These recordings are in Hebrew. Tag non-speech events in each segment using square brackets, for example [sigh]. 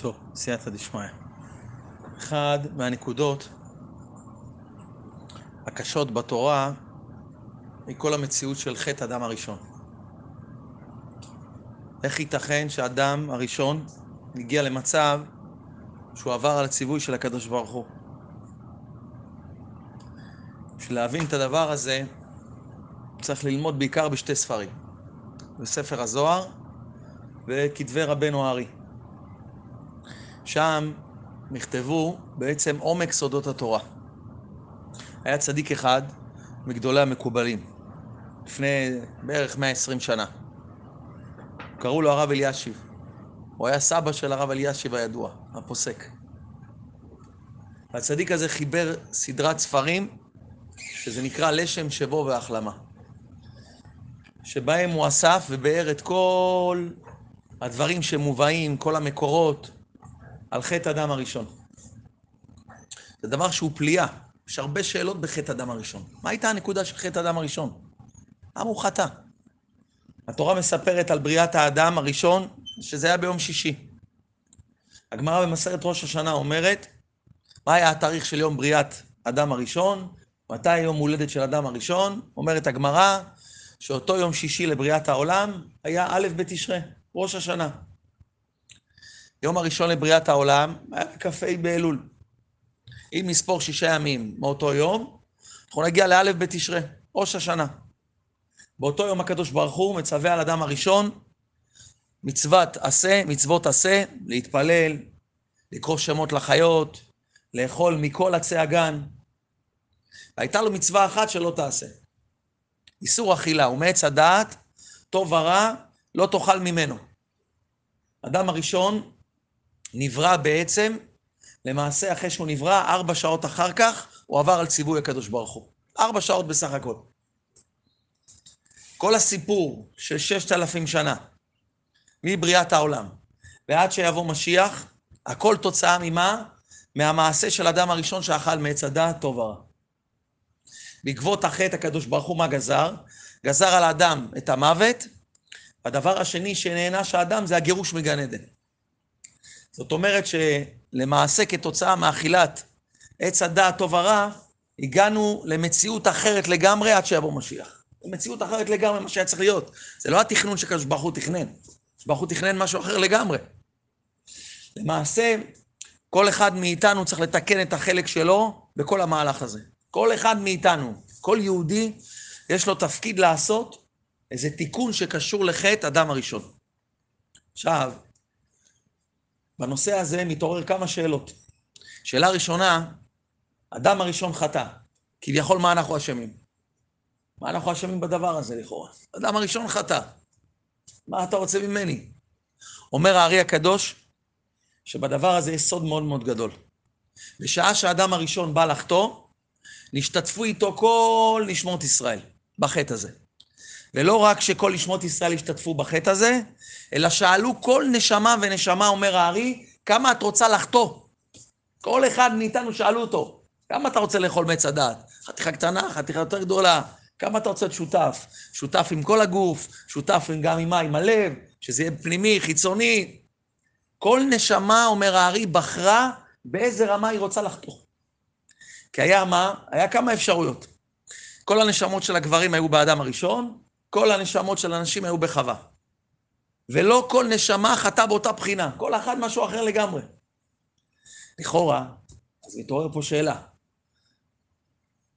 טוב, סייעתא דשמיא. אחד מהנקודות הקשות בתורה היא כל המציאות של חטא אדם הראשון. איך ייתכן שאדם הראשון הגיע למצב שהוא עבר על הציווי של הקדוש ברוך הוא? בשביל להבין את הדבר הזה צריך ללמוד בעיקר בשתי ספרים, בספר הזוהר וכתבי רבנו הארי. שם נכתבו בעצם עומק סודות התורה. היה צדיק אחד מגדולי המקובלים, לפני בערך 120 שנה. קראו לו הרב אלישיב. הוא היה סבא של הרב אלישיב הידוע, הפוסק. הצדיק הזה חיבר סדרת ספרים, שזה נקרא לשם שבו והחלמה. שבהם הוא אסף ובאר את כל הדברים שמובאים, כל המקורות, על חטא אדם הראשון. זה דבר שהוא פליאה. יש הרבה שאלות בחטא אדם הראשון. מה הייתה הנקודה של חטא אדם הראשון? למה הוא חטא? התורה מספרת על בריאת האדם הראשון, שזה היה ביום שישי. הגמרא במסכת ראש השנה אומרת, מה היה התאריך של יום בריאת אדם הראשון? מתי יום הולדת של אדם הראשון? אומרת הגמרא, שאותו יום שישי לבריאת העולם היה א' בתשרי, ראש השנה. יום הראשון לבריאת העולם היה בכ"ה באלול. אם נספור שישה ימים מאותו יום, אנחנו נגיע לאלף בתשרי, ראש השנה. באותו יום הקדוש ברוך הוא מצווה על אדם הראשון, מצוות עשה, מצוות עשה, להתפלל, לקרוא שמות לחיות, לאכול מכל עצי הגן. והייתה לו מצווה אחת שלא תעשה. איסור אכילה, ומעץ הדעת, טוב ורע, לא תאכל ממנו. אדם הראשון נברא בעצם, למעשה אחרי שהוא נברא, ארבע שעות אחר כך, הוא עבר על ציווי הקדוש ברוך הוא. ארבע שעות בסך הכל. כל הסיפור של ששת אלפים שנה, מבריאת העולם ועד שיבוא משיח, הכל תוצאה ממה? מהמעשה של אדם הראשון שאכל מעץ הדעת טוב ורע. בעקבות החטא הקדוש ברוך הוא מה גזר? גזר על האדם את המוות, והדבר השני שנענש האדם זה הגירוש מגן עדן. זאת אומרת שלמעשה כתוצאה מאכילת עץ הדעת טוב ורע, הגענו למציאות אחרת לגמרי עד שיבוא משיח. מציאות אחרת לגמרי מה שהיה צריך להיות. זה לא התכנון שקדוש ברוך הוא תכנן. קדוש ברוך הוא תכנן משהו אחר לגמרי. למעשה, כל אחד מאיתנו צריך לתקן את החלק שלו בכל המהלך הזה. כל אחד מאיתנו, כל יהודי, יש לו תפקיד לעשות איזה תיקון שקשור לחטא אדם הראשון. עכשיו, בנושא הזה מתעורר כמה שאלות. שאלה ראשונה, אדם הראשון חטא. כביכול, מה אנחנו אשמים? מה אנחנו אשמים בדבר הזה לכאורה? אדם הראשון חטא. מה אתה רוצה ממני? אומר הארי הקדוש, שבדבר הזה יש סוד מאוד מאוד גדול. בשעה שהאדם הראשון בא לחטוא, נשתתפו איתו כל נשמות ישראל בחטא הזה. ולא רק שכל נשמות ישראל השתתפו בחטא הזה, אלא שאלו כל נשמה ונשמה, אומר הארי, כמה את רוצה לחטוא? כל אחד מאיתנו שאלו אותו, כמה אתה רוצה לאכול מעץ הדעת? חתיכה קטנה, חתיכה יותר גדולה, כמה אתה רוצה להיות שותף? שותף עם כל הגוף, שותף גם עם מה? עם הלב, שזה יהיה פנימי, חיצוני. כל נשמה, אומר הארי, בחרה באיזה רמה היא רוצה לחטוא. כי היה מה? היה כמה אפשרויות. כל הנשמות של הגברים היו באדם הראשון, כל הנשמות של הנשים היו בחווה. ולא כל נשמה חטאה באותה בחינה, כל אחד משהו אחר לגמרי. לכאורה, אז מתעורר פה שאלה.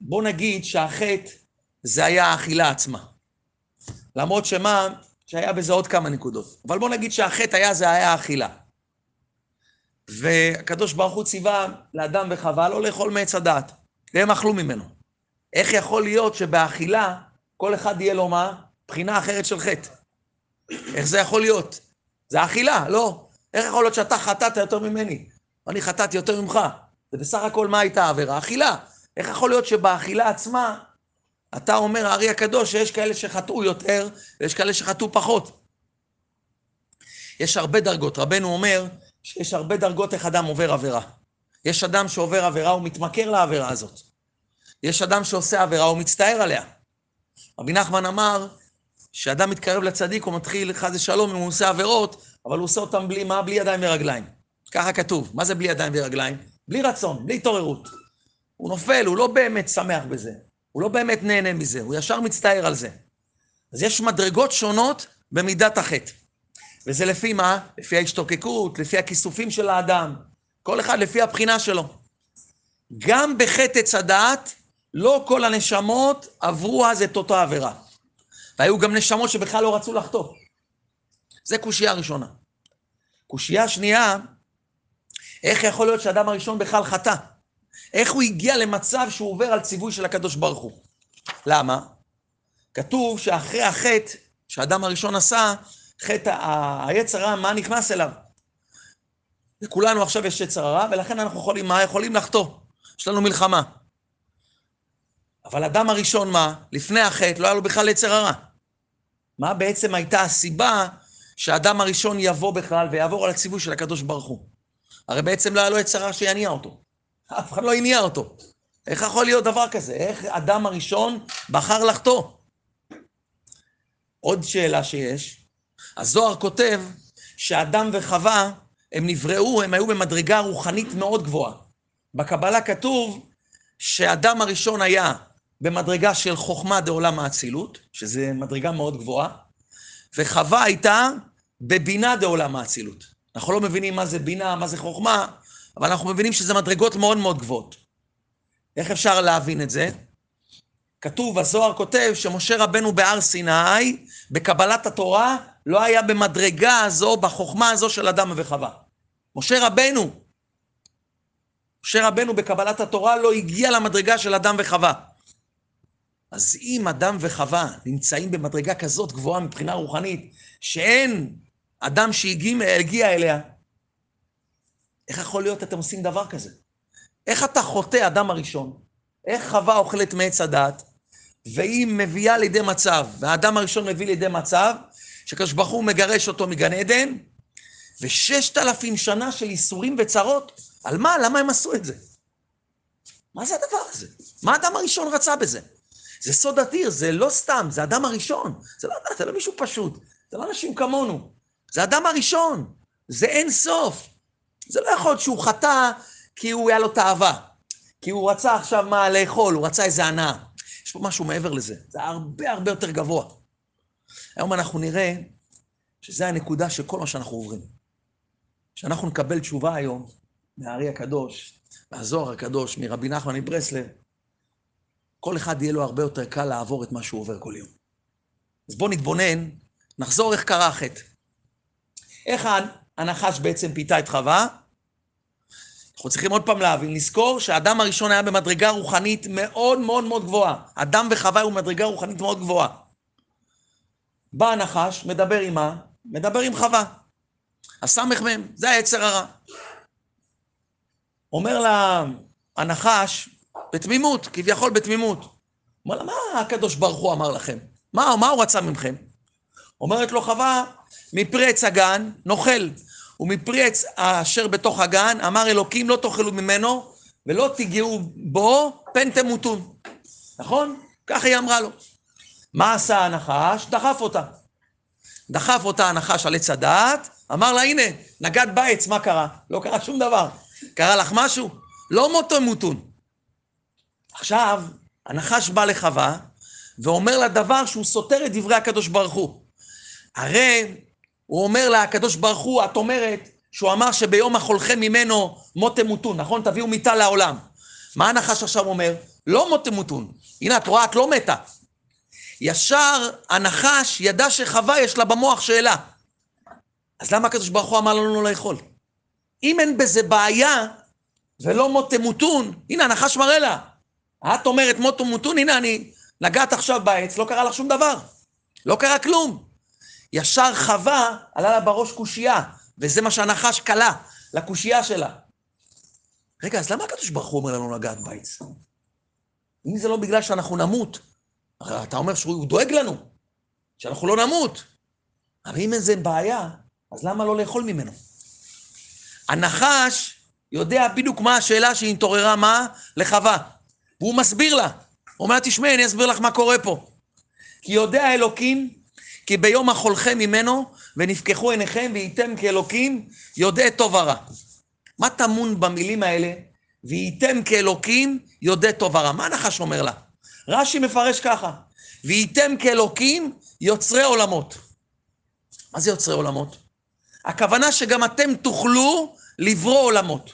בוא נגיד שהחטא זה היה האכילה עצמה. למרות שמה, שהיה בזה עוד כמה נקודות. אבל בוא נגיד שהחטא היה, זה היה האכילה. והקדוש ברוך הוא ציווה לאדם וחווה לא לאכול מעץ הדעת, והם אכלו ממנו. איך יכול להיות שבאכילה כל אחד יהיה לו מה? בחינה אחרת של חטא. איך זה יכול להיות? זה אכילה, לא. איך יכול להיות שאתה חטאת יותר ממני? אני חטאתי יותר ממך. זה בסך הכל מה הייתה העבירה? אכילה. איך יכול להיות שבאכילה עצמה, אתה אומר, הארי הקדוש, שיש כאלה שחטאו יותר, ויש כאלה שחטאו פחות. יש הרבה דרגות. רבנו אומר שיש הרבה דרגות איך אדם עובר עבירה. יש אדם שעובר עבירה, הוא מתמכר לעבירה הזאת. יש אדם שעושה עבירה, הוא מצטער עליה. רבי נחמן אמר, כשאדם מתקרב לצדיק, הוא מתחיל חס ושלום, אם הוא עושה עבירות, אבל הוא עושה אותן בלי מה? בלי ידיים ורגליים. ככה כתוב. מה זה בלי ידיים ורגליים? בלי רצון, בלי התעוררות. הוא נופל, הוא לא באמת שמח בזה. הוא לא באמת נהנה מזה, הוא ישר מצטער על זה. אז יש מדרגות שונות במידת החטא. וזה לפי מה? לפי ההשתוקקות, לפי הכיסופים של האדם. כל אחד לפי הבחינה שלו. גם בחטא עץ הדעת, לא כל הנשמות עברו אז את אותה עבירה. והיו גם נשמות שבכלל לא רצו לחטוא. זה קושייה ראשונה. קושייה שנייה, איך יכול להיות שהאדם הראשון בכלל חטא? איך הוא הגיע למצב שהוא עובר על ציווי של הקדוש ברוך הוא? למה? כתוב שאחרי החטא שהאדם הראשון עשה, חטא היצר הרע, מה נכנס אליו? לכולנו עכשיו יש יצר הרע, ולכן אנחנו יכולים, מה? יכולים לחטוא. יש לנו מלחמה. אבל אדם הראשון, מה? לפני החטא, לא היה לו בכלל יצר הרע. מה בעצם הייתה הסיבה שהאדם הראשון יבוא בכלל ויעבור על הציווי של הקדוש ברוך הוא? הרי בעצם לא היה לו יצר הרע שיניע אותו. אף אחד לא הניע אותו. איך יכול להיות דבר כזה? איך אדם הראשון בחר לחטוא? עוד שאלה שיש, הזוהר כותב שאדם וחווה, הם נבראו, הם היו במדרגה רוחנית מאוד גבוהה. בקבלה כתוב שאדם הראשון היה במדרגה של חוכמה דעולם האצילות, שזה מדרגה מאוד גבוהה, וחווה הייתה בבינה דעולם האצילות. אנחנו לא מבינים מה זה בינה, מה זה חוכמה, אבל אנחנו מבינים שזה מדרגות מאוד מאוד גבוהות. איך אפשר להבין את זה? כתוב, הזוהר כותב שמשה רבנו בהר סיני, בקבלת התורה, לא היה במדרגה הזו, בחוכמה הזו של אדם וחווה. משה רבנו, משה רבנו בקבלת התורה לא הגיע למדרגה של אדם וחווה. אז אם אדם וחווה נמצאים במדרגה כזאת גבוהה מבחינה רוחנית, שאין אדם שהגיע אליה, איך יכול להיות אתם עושים דבר כזה? איך אתה חוטא אדם הראשון? איך חווה אוכלת מעץ הדת, והיא מביאה לידי מצב, והאדם הראשון מביא לידי מצב, שקדוש ברוך הוא מגרש אותו מגן עדן, וששת אלפים שנה של ייסורים וצרות, על מה? למה הם עשו את זה? מה זה הדבר הזה? מה האדם הראשון רצה בזה? זה סוד אדיר, זה לא סתם, זה האדם הראשון. זה לא, זה לא מישהו פשוט, זה לא אנשים כמונו. זה האדם הראשון, זה אין סוף. זה לא יכול להיות שהוא חטא כי הוא היה לו תאווה, כי הוא רצה עכשיו מה לאכול, הוא רצה איזה הנאה. יש פה משהו מעבר לזה, זה הרבה הרבה יותר גבוה. היום אנחנו נראה שזו הנקודה של כל מה שאנחנו עוברים. שאנחנו נקבל תשובה היום מהארי הקדוש, מהזוהר הקדוש, מרבי נחמן מברסלב, כל אחד יהיה לו הרבה יותר קל לעבור את מה שהוא עובר כל יום. אז בואו נתבונן, נחזור איך קרה החטא. איך הנחש בעצם פיתה את חווה? אנחנו צריכים עוד פעם להבין, לזכור שהאדם הראשון היה במדרגה רוחנית מאוד מאוד מאוד גבוהה. אדם וחווה הוא במדרגה רוחנית מאוד גבוהה. בא הנחש, מדבר עם מה? מדבר עם חווה. הסמ"ם, זה היצר הרע. אומר לה הנחש, בתמימות, כביכול בתמימות. אומר לה, מה הקדוש ברוך הוא אמר לכם? מה, מה הוא רצה מכם? אומרת לו חווה, מפרי עץ הגן נאכל, ומפרי עץ אשר בתוך הגן, אמר אלוקים לא תאכלו ממנו, ולא תיגעו בו, פן תמותון. נכון? ככה היא אמרה לו. מה עשה הנחש? דחף אותה. דחף אותה הנחש על עץ הדעת, אמר לה, הנה, נגעת בעץ, מה קרה? לא קרה שום דבר. קרה לך משהו? לא מותו מותון. עכשיו, הנחש בא לחווה, ואומר לה דבר שהוא סותר את דברי הקדוש ברוך הוא. הרי הוא אומר לה, הקדוש ברוך הוא, את אומרת שהוא אמר שביום החולכם ממנו מות תמותון, נכון? תביאו מיתה לעולם. מה הנחש עכשיו אומר? לא מות תמותון. הנה, את רואה, את לא מתה. ישר הנחש ידע שחווה יש לה במוח שאלה. אז למה הקדוש ברוך הוא אמר לנו לא לאכול? אם אין בזה בעיה ולא מות תמותון, הנה הנחש מראה לה. את אומרת מות תמותון, הנה אני נגעת עכשיו בעץ, לא קרה לך שום דבר. לא קרה כלום. ישר חווה, עלה לה בראש קושייה, וזה מה שהנחש כלה לקושייה שלה. רגע, אז למה הקדוש ברוך הוא אומר לנו לגעת בעץ? אם זה לא בגלל שאנחנו נמות, הרי אתה אומר שהוא דואג לנו, שאנחנו לא נמות. אבל אם אין זה בעיה, אז למה לא לאכול ממנו? הנחש יודע בדיוק מה השאלה שהיא התעוררה, מה? לחווה. והוא מסביר לה. הוא אומר, תשמעי, אני אסביר לך מה קורה פה. כי יודע אלוקים כי ביום החולכם ממנו, ונפקחו עיניכם, והייתם כאלוקים, יודע טוב ורע. מה טמון במילים האלה? וייתם כאלוקים יודע טוב ורע. מה הנחש אומר לה? רש"י מפרש ככה, וייתם כאלוקים יוצרי עולמות. מה זה יוצרי עולמות? הכוונה שגם אתם תוכלו לברוא עולמות.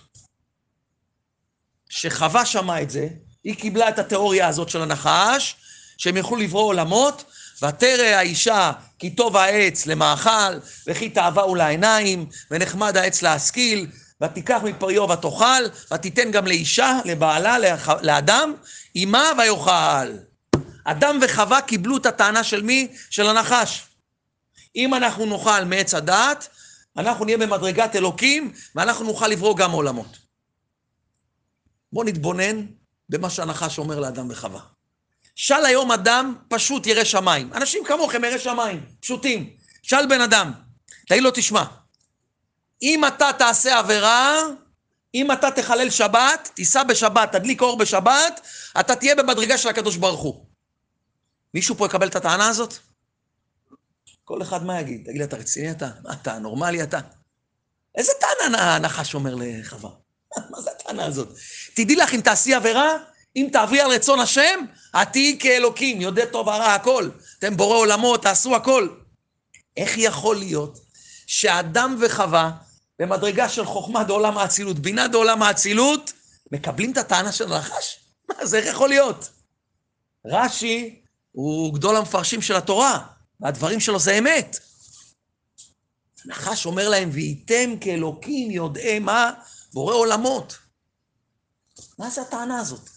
כשחווה שמעה את זה, היא קיבלה את התיאוריה הזאת של הנחש, שהם יוכלו לברוא עולמות, ותרא האישה כי טוב העץ למאכל, וכי תאווה לעיניים, ונחמד העץ להשכיל, ותיקח מפריו ותאכל, ותיתן גם לאישה, לבעלה, לאדם, עמה ויאכל. אדם וחווה קיבלו את הטענה של מי? של הנחש. אם אנחנו נאכל מעץ הדעת, אנחנו נהיה במדרגת אלוקים, ואנחנו נוכל לברוא גם עולמות. בואו נתבונן במה שהנחש אומר לאדם וחווה. שאל היום אדם פשוט ירא שמיים. אנשים כמוכם ירא שמיים, פשוטים. שאל בן אדם, תגיד לו, תשמע, אם אתה תעשה עבירה, אם אתה תחלל שבת, תיסע בשבת, תדליק אור בשבת, אתה תהיה במדרגה של הקדוש ברוך הוא. מישהו פה יקבל את הטענה הזאת? כל אחד מה יגיד? תגיד אתה רציני אתה? מה אתה, נורמלי אתה? איזה טענה הנחש אומר לחווה? [laughs] מה זה הטענה הזאת? תדעי לך, אם תעשי עבירה, אם תעברי על רצון השם, את תהיי כאלוקים, יודע טוב הרע הכל. אתם בורא עולמות, תעשו הכל. איך יכול להיות שאדם וחווה, במדרגה של חוכמה דעולם האצילות, בינה דעולם האצילות, מקבלים את הטענה של הנחש? מה זה, איך יכול להיות? רש"י הוא גדול המפרשים של התורה, והדברים שלו זה אמת. הנחש אומר להם, וייתם כאלוקים יודעי מה? בורא עולמות. מה זה הטענה הזאת?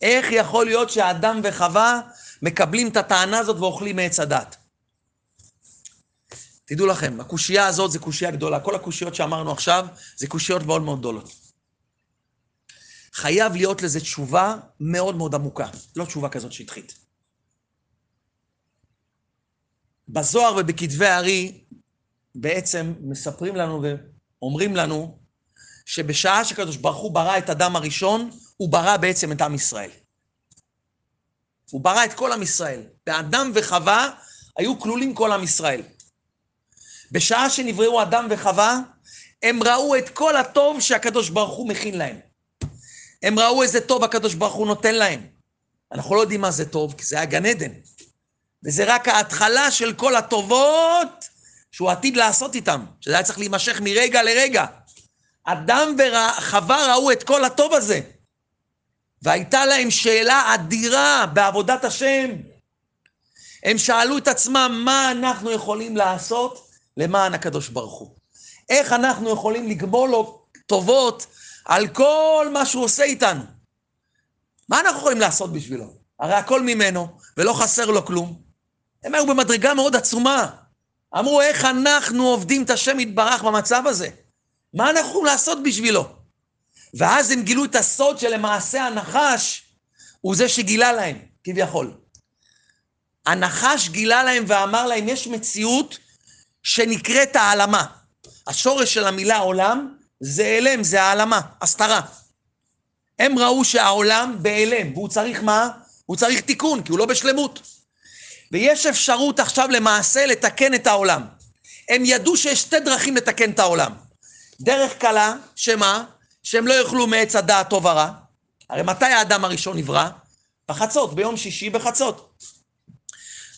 איך יכול להיות שאדם וחווה מקבלים את הטענה הזאת ואוכלים מעץ הדת? תדעו לכם, הקושייה הזאת זה קושייה גדולה. כל הקושיות שאמרנו עכשיו זה קושיות מאוד מאוד גדולות. חייב להיות לזה תשובה מאוד מאוד עמוקה, לא תשובה כזאת שטחית. בזוהר ובכתבי הארי בעצם מספרים לנו ואומרים לנו שבשעה שקדוש ברוך הוא ברא את אדם הראשון, הוא ברא בעצם את עם ישראל. הוא ברא את כל עם ישראל. באדם וחווה היו כלולים כל עם ישראל. בשעה שנבראו אדם וחווה, הם ראו את כל הטוב שהקדוש ברוך הוא מכין להם. הם ראו איזה טוב הקדוש ברוך הוא נותן להם. אנחנו לא יודעים מה זה טוב, כי זה היה גן עדן. וזה רק ההתחלה של כל הטובות שהוא עתיד לעשות איתם, שזה היה צריך להימשך מרגע לרגע. אדם וחווה ראו את כל הטוב הזה, והייתה להם שאלה אדירה בעבודת השם. הם שאלו את עצמם, מה אנחנו יכולים לעשות למען הקדוש ברוך הוא? איך אנחנו יכולים לגמול לו טובות על כל מה שהוא עושה איתנו? מה אנחנו יכולים לעשות בשבילו? הרי הכל ממנו, ולא חסר לו כלום. הם היו במדרגה מאוד עצומה. אמרו, איך אנחנו עובדים את השם יתברך במצב הזה? מה אנחנו יכולים לעשות בשבילו? ואז הם גילו את הסוד שלמעשה הנחש הוא זה שגילה להם, כביכול. הנחש גילה להם ואמר להם, יש מציאות שנקראת העלמה. השורש של המילה עולם זה אלם, זה העלמה, הסתרה. הם ראו שהעולם בהלם, והוא צריך מה? הוא צריך תיקון, כי הוא לא בשלמות. ויש אפשרות עכשיו למעשה לתקן את העולם. הם ידעו שיש שתי דרכים לתקן את העולם. דרך קלה, שמה? שהם לא יאכלו מעץ הדעת טוב ורע. הרי מתי האדם הראשון נברא? בחצות, ביום שישי בחצות.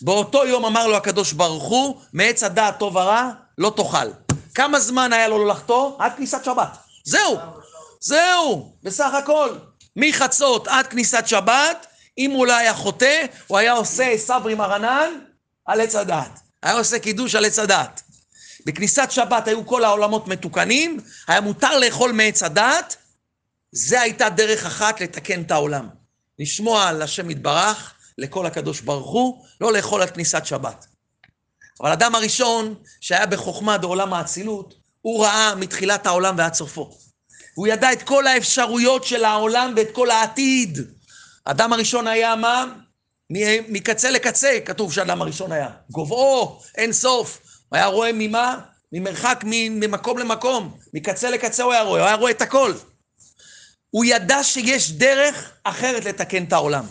באותו יום אמר לו הקדוש ברוך הוא, מעץ הדעת טוב ורע לא תאכל. כמה זמן היה לו לא לחטוא? עד כניסת שבת. זהו, זהו, בסך הכל. מחצות עד כניסת שבת, אם הוא לא היה חוטא, הוא היה עושה סברי מרנן על עץ הדעת. היה עושה קידוש על עץ הדעת. בכניסת שבת היו כל העולמות מתוקנים, היה מותר לאכול מעץ הדעת, זה הייתה דרך אחת לתקן את העולם. לשמוע על השם יתברך, לכל הקדוש ברוך הוא, לא לאכול על כניסת שבת. אבל האדם הראשון, שהיה בחוכמה בעולם האצילות, הוא ראה מתחילת העולם ועד סופו. הוא ידע את כל האפשרויות של העולם ואת כל העתיד. האדם הראשון היה מה? מקצה לקצה, כתוב שהאדם הראשון היה. גובהו, אין סוף. הוא היה רואה ממה? ממרחק, ממקום למקום. מקצה לקצה הוא היה רואה, הוא היה רואה את הכל. הוא ידע שיש דרך אחרת לתקן את העולם,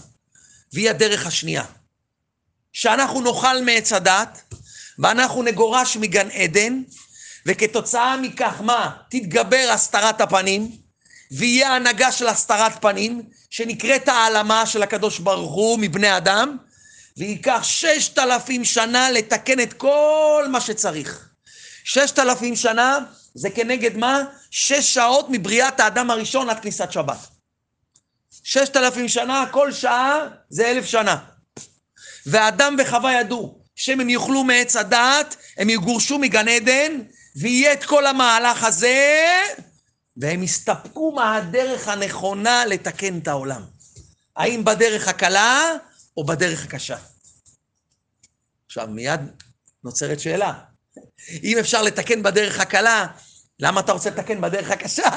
והיא הדרך השנייה. שאנחנו נאכל מעץ הדת, ואנחנו נגורש מגן עדן, וכתוצאה מכך, מה? תתגבר הסתרת הפנים, ויהיה הנהגה של הסתרת פנים, שנקראת העלמה של הקדוש ברוך הוא מבני אדם, וייקח ששת אלפים שנה לתקן את כל מה שצריך. ששת אלפים שנה זה כנגד מה? שש שעות מבריאת האדם הראשון עד כניסת שבת. ששת אלפים שנה, כל שעה זה אלף שנה. ואדם וחווה ידעו שאם הם יאכלו מעץ הדעת, הם יגורשו מגן עדן, ויהיה את כל המהלך הזה, והם יסתפקו מהדרך הנכונה לתקן את העולם. האם בדרך הקלה או בדרך הקשה? עכשיו, מיד נוצרת שאלה. אם אפשר לתקן בדרך הקלה, למה אתה רוצה לתקן בדרך הקשה?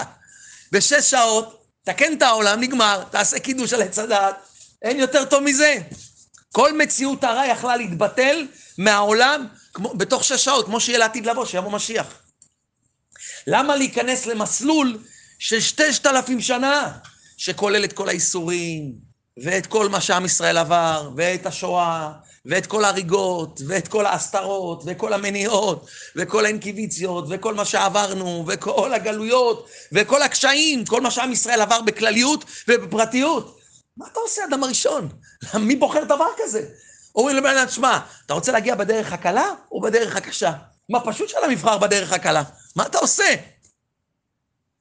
בשש שעות, תקן את העולם, נגמר, תעשה קידוש על עץ הדעת, אין יותר טוב מזה. כל מציאות הרע יכלה להתבטל מהעולם כמו, בתוך שש שעות, כמו שיהיה לעתיד לבוא, שיבוא משיח. למה להיכנס למסלול של ששת אלפים שנה, שכולל את כל האיסורים, ואת כל מה שעם ישראל עבר, ואת השואה, ואת כל ההריגות, ואת כל ההסתרות, וכל המניעות, וכל האינקיביציות, וכל מה שעברנו, וכל הגלויות, וכל הקשיים, כל מה שעם ישראל עבר בכלליות ובפרטיות. מה אתה עושה, אדם הראשון? [laughs] מי בוחר דבר כזה? אומרים לבן אדם, שמע, אתה רוצה להגיע בדרך הקלה או בדרך הקשה? מה, פשוט שאדם יבחר בדרך הקלה. מה אתה עושה?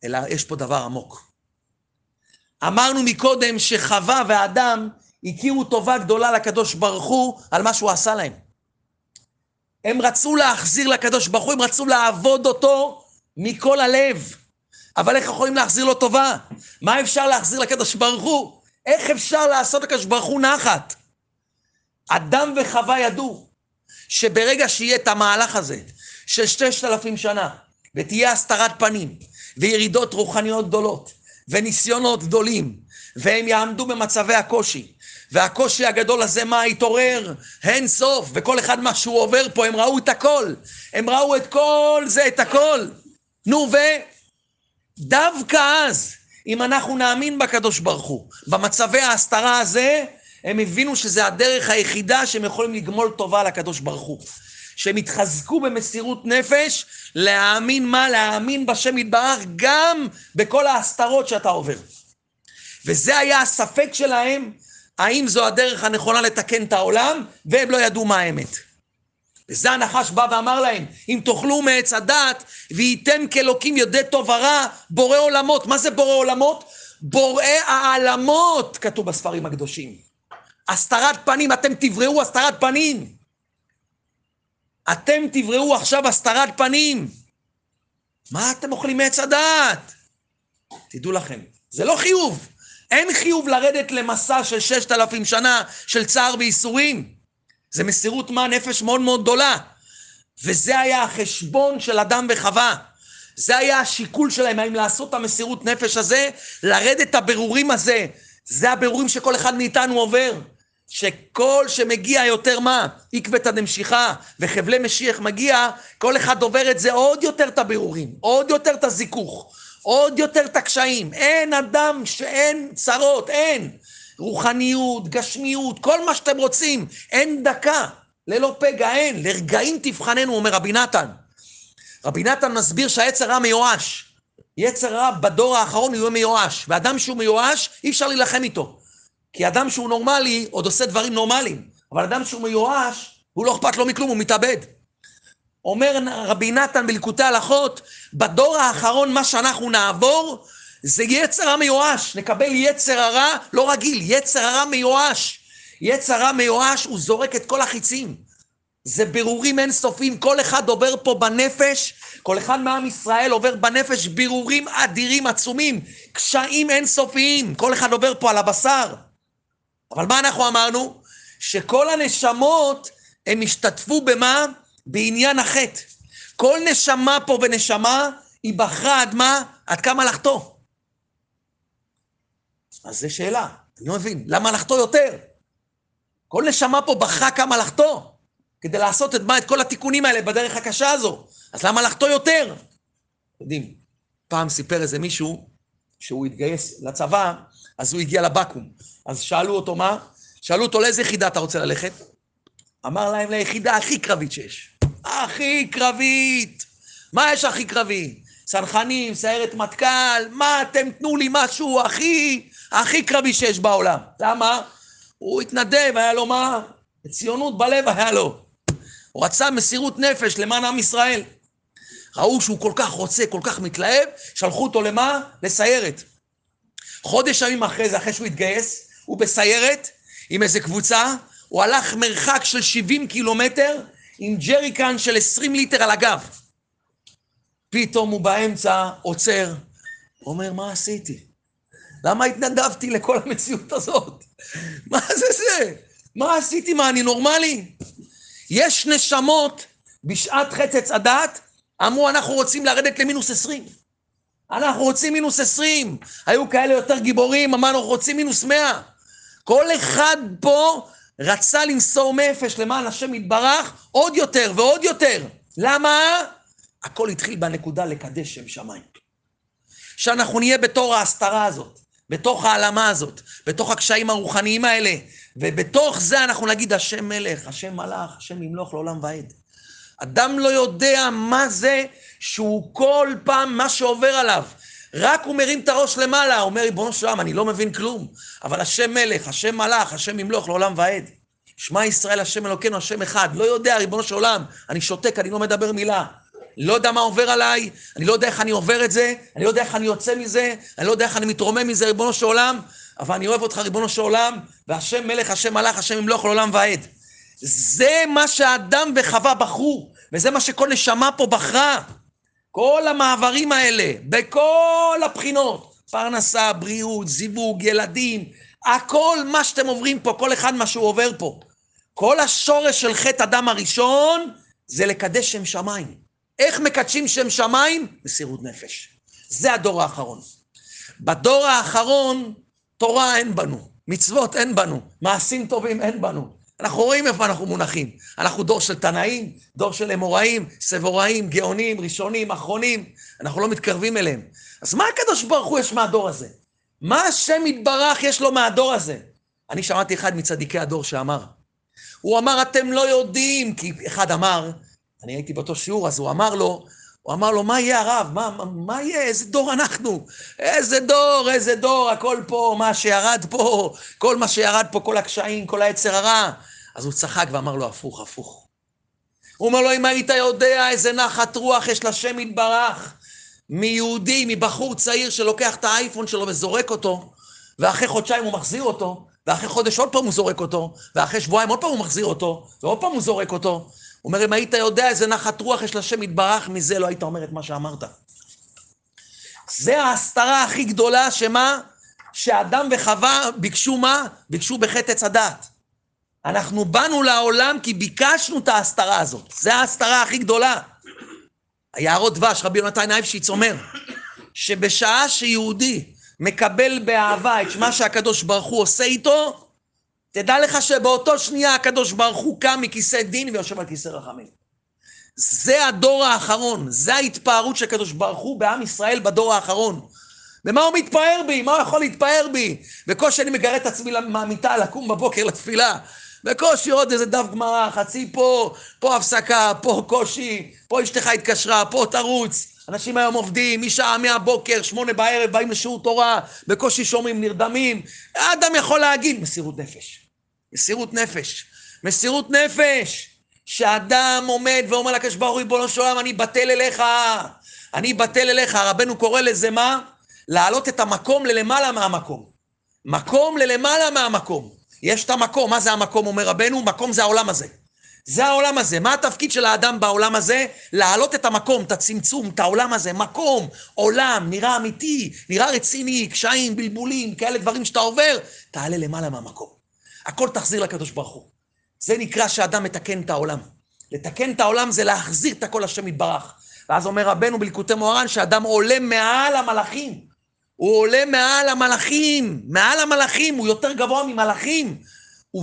אלא יש פה דבר עמוק. אמרנו מקודם שחווה ואדם הכירו טובה גדולה לקדוש ברוך הוא על מה שהוא עשה להם. הם רצו להחזיר לקדוש ברוך הוא, הם רצו לעבוד אותו מכל הלב. אבל איך יכולים להחזיר לו טובה? מה אפשר להחזיר לקדוש ברוך הוא? איך אפשר לעשות לקדוש ברוך הוא נחת? אדם וחווה ידעו שברגע שיהיה את המהלך הזה של ששת אלפים שנה, ותהיה הסתרת פנים, וירידות רוחניות גדולות, וניסיונות גדולים, והם יעמדו במצבי הקושי, והקושי הגדול הזה, מה, התעורר? אין סוף, וכל אחד מה שהוא עובר פה, הם ראו את הכל. הם ראו את כל זה, את הכל. נו, ודווקא אז, אם אנחנו נאמין בקדוש ברוך הוא, במצבי ההסתרה הזה, הם הבינו שזה הדרך היחידה שהם יכולים לגמול טובה לקדוש ברוך הוא. שהם יתחזקו במסירות נפש, להאמין מה? להאמין בשם יתברך גם בכל ההסתרות שאתה עובר. וזה היה הספק שלהם, האם זו הדרך הנכונה לתקן את העולם, והם לא ידעו מה האמת. וזה הנחש בא ואמר להם, אם תאכלו מעץ הדת, וייתם כאלוקים יודעי טוב ורע, בורא עולמות. מה זה בורא עולמות? בוראי העלמות, כתוב בספרים הקדושים. הסתרת פנים, אתם תבראו הסתרת פנים. אתם תבראו עכשיו הסתרת פנים. מה אתם אוכלים מעץ הדעת? תדעו לכם, זה לא חיוב. אין חיוב לרדת למסע של ששת אלפים שנה של צער וייסורים. זה מסירות מה נפש מאוד מאוד גדולה. וזה היה החשבון של אדם וחווה. זה היה השיקול שלהם, האם לעשות את המסירות נפש הזה, לרדת את הבירורים הזה. זה הבירורים שכל אחד מאיתנו עובר. שכל שמגיע יותר מה? עקבתא דמשיחא וחבלי משיח מגיע, כל אחד עובר את זה עוד יותר את הבירורים, עוד יותר את הזיכוך, עוד יותר את הקשיים. אין אדם שאין צרות, אין. רוחניות, גשמיות, כל מה שאתם רוצים, אין דקה. ללא פגע אין, לרגעים תבחננו, אומר רבי נתן. רבי נתן מסביר שהיצר רע מיואש. יצר רע בדור האחרון יהיה מיואש, ואדם שהוא מיואש, אי אפשר להילחם איתו. כי אדם שהוא נורמלי עוד עושה דברים נורמליים, אבל אדם שהוא מיואש, הוא לא אכפת לו מכלום, הוא מתאבד. אומר רבי נתן בליקוטי הלכות, בדור האחרון מה שאנחנו נעבור זה יצר המיואש, נקבל יצר הרע לא רגיל, יצר הרע מיואש. יצר הרע מיואש, הוא זורק את כל החיצים. זה בירורים אינסופיים, כל אחד עובר פה בנפש, כל אחד מעם ישראל עובר בנפש בירורים אדירים, עצומים, קשיים אינסופיים, כל אחד עובר פה על הבשר. אבל מה אנחנו אמרנו? שכל הנשמות, הם השתתפו במה? בעניין החטא. כל נשמה פה ונשמה, היא בחרה עד מה? עד כמה לחטוא. אז זו שאלה, אני לא מבין, למה לחטוא יותר? כל נשמה פה בחרה כמה לחטוא, כדי לעשות את מה? את כל התיקונים האלה בדרך הקשה הזו. אז למה לחטוא יותר? יודעים, פעם סיפר איזה מישהו שהוא התגייס לצבא, אז הוא הגיע לבקו"ם. אז שאלו אותו מה? שאלו אותו לאיזה יחידה אתה רוצה ללכת? אמר להם ליחידה הכי קרבית שיש. הכי קרבית. מה יש הכי קרבי? צנחנים, סיירת מטכ"ל, מה אתם, תנו לי משהו הכי, הכי קרבי שיש בעולם. למה? הוא התנדב, היה לו מה? ציונות בלב היה לו. הוא רצה מסירות נפש למען עם ישראל. ראו שהוא כל כך רוצה, כל כך מתלהב, שלחו אותו למה? לסיירת. חודש ימים אחרי זה, אחרי שהוא התגייס, הוא בסיירת עם איזה קבוצה, הוא הלך מרחק של 70 קילומטר עם ג'ריקן של 20 ליטר על הגב. פתאום הוא באמצע עוצר, אומר, מה עשיתי? למה התנדבתי לכל המציאות הזאת? מה זה זה? מה עשיתי? מה, אני נורמלי? יש נשמות בשעת חצץ הדת, אמרו, אנחנו רוצים לרדת למינוס 20. אנחנו רוצים מינוס 20. היו כאלה יותר גיבורים, אמרנו, אנחנו רוצים מינוס 100. כל אחד פה רצה למסור נפש למען השם יתברך עוד יותר ועוד יותר. למה? הכל התחיל בנקודה לקדש שם שמיים. שאנחנו נהיה בתור ההסתרה הזאת, בתוך העלמה הזאת, בתוך הקשיים הרוחניים האלה, ובתוך זה אנחנו נגיד השם מלך, השם מלאך, השם ימלוך לעולם ועד. אדם לא יודע מה זה שהוא כל פעם, מה שעובר עליו, רק הוא מרים את הראש למעלה, הוא אומר, ריבונו של עולם, אני לא מבין כלום, אבל השם מלך, השם מלאך, השם ימלוך לעולם ועד. שמע ישראל, השם אלוקינו, השם אחד. לא יודע, ריבונו של עולם, אני שותק, אני לא מדבר מילה. לא יודע מה עובר עליי, אני לא יודע איך אני עובר את זה, אני לא יודע איך אני יוצא מזה, אני לא יודע איך אני מתרומם מזה, ריבונו של עולם, אבל אני אוהב אותך, ריבונו של עולם, והשם מלך, השם מלאך, השם ימלוך לעולם ועד. זה מה שהאדם וחווה בחרו, וזה מה שכל נשמה פה בחרה. כל המעברים האלה, בכל הבחינות, פרנסה, בריאות, זיווג, ילדים, הכל מה שאתם עוברים פה, כל אחד מה שהוא עובר פה. כל השורש של חטא אדם הראשון זה לקדש שם שמיים. איך מקדשים שם שמיים? מסירות נפש. זה הדור האחרון. בדור האחרון, תורה אין בנו, מצוות אין בנו, מעשים טובים אין בנו. אנחנו רואים איפה אנחנו מונחים. אנחנו דור של תנאים, דור של אמוראים, סבוראים, גאונים, ראשונים, אחרונים. אנחנו לא מתקרבים אליהם. אז מה הקדוש ברוך הוא יש מהדור הזה? מה השם יתברך יש לו מהדור הזה? אני שמעתי אחד מצדיקי הדור שאמר. הוא אמר, אתם לא יודעים, כי אחד אמר, אני הייתי באותו שיעור, אז הוא אמר לו, הוא אמר לו, מה יהיה הרב? מה, מה, מה יהיה? איזה דור אנחנו? איזה דור, איזה דור, הכל פה, מה שירד פה, כל מה שירד פה, כל הקשיים, כל היצר הרע. אז הוא צחק ואמר לו, הפוך, הפוך. הוא אומר לו, אם היית יודע איזה נחת רוח יש לשם יתברך, מיהודי, מבחור צעיר שלוקח את האייפון שלו וזורק אותו, ואחרי חודשיים הוא מחזיר אותו, ואחרי חודש עוד פעם הוא זורק אותו, ואחרי שבועיים עוד פעם הוא מחזיר אותו, ועוד פעם הוא זורק אותו. הוא אומר, אם היית יודע איזה נחת רוח יש לשם יתברך, מזה לא היית אומר את מה שאמרת. זה ההסתרה הכי גדולה, שמה? שאדם וחווה ביקשו מה? ביקשו בחטא עץ הדעת. אנחנו באנו לעולם כי ביקשנו את ההסתרה הזאת. זה ההסתרה הכי גדולה. היערות דבש, רבי יונתן אייבשיץ אומר, שבשעה שיהודי מקבל באהבה את מה שהקדוש ברוך הוא עושה איתו, תדע לך שבאותו שנייה הקדוש ברוך הוא קם מכיסא דין ויושב על כיסא רחמים. זה הדור האחרון, זה ההתפארות של הקדוש ברוך הוא בעם ישראל בדור האחרון. ומה הוא מתפאר בי? מה הוא יכול להתפאר בי? בקושי אני מגרד את עצמי מהמיטה לקום בבוקר לתפילה. בקושי עוד איזה דף גמרא, חצי פה, פה הפסקה, פה קושי, פה אשתך התקשרה, פה תרוץ. אנשים היום עובדים, משעה מהבוקר, שמונה בערב, באים לשיעור תורה, בקושי שומעים, נרדמים. האדם יכול להגיד מסירות נפש. מסירות נפש. מסירות נפש. שאדם עומד ואומר לקדוש ברוך הוא, ריבונו של עולם, אני בטל אליך. אני בטל אליך. רבנו קורא לזה מה? להעלות את המקום ללמעלה מהמקום. מקום ללמעלה מהמקום. יש את המקום, מה זה המקום, אומר רבנו? מקום זה העולם הזה. זה העולם הזה. מה התפקיד של האדם בעולם הזה? להעלות את המקום, את הצמצום, את העולם הזה. מקום, עולם, נראה אמיתי, נראה רציני, קשיים, בלבולים, כאלה דברים שאתה עובר, תעלה למעלה מהמקום. הכל תחזיר לקדוש ברוך הוא. זה נקרא שאדם מתקן את העולם. לתקן את העולם זה להחזיר את הכל השם יתברך. ואז אומר רבנו בליקוטי מוהר"ן שאדם עולה מעל המלאכים. הוא עולה מעל המלאכים, מעל המלאכים, הוא יותר גבוה ממלאכים.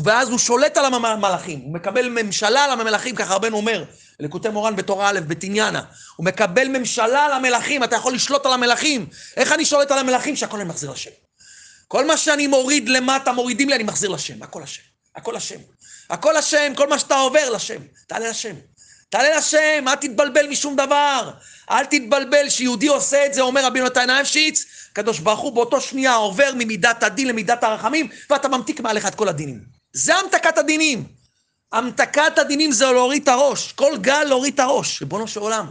ואז הוא שולט על המלאכים, הוא מקבל ממשלה על המלאכים, ככה רבנו אומר, לקוטי מורן בתורה א', בתניאנה. הוא מקבל ממשלה על המלאכים, אתה יכול לשלוט על המלאכים. איך אני שולט על המלאכים? שהכל אני מחזיר לשם. כל מה שאני מוריד למטה, מורידים לי, אני מחזיר לשם. הכל השם. הכל השם. הכל השם, כל מה שאתה עובר לשם. תעלה לשם. תעלה לשם, אל תתבלבל משום דבר. אל תתבלבל שיהודי עושה את זה, אומר רבי נתן אייפשיץ, הקדוש ברוך הוא באותו שנייה עובר ממידת הדין למידת הרחמים, ואתה ממתיק מעליך את כל הדינים. זה המתקת הדינים. המתקת הדינים זה להוריד את הראש. כל גל להוריד את הראש, ריבונו של עולם.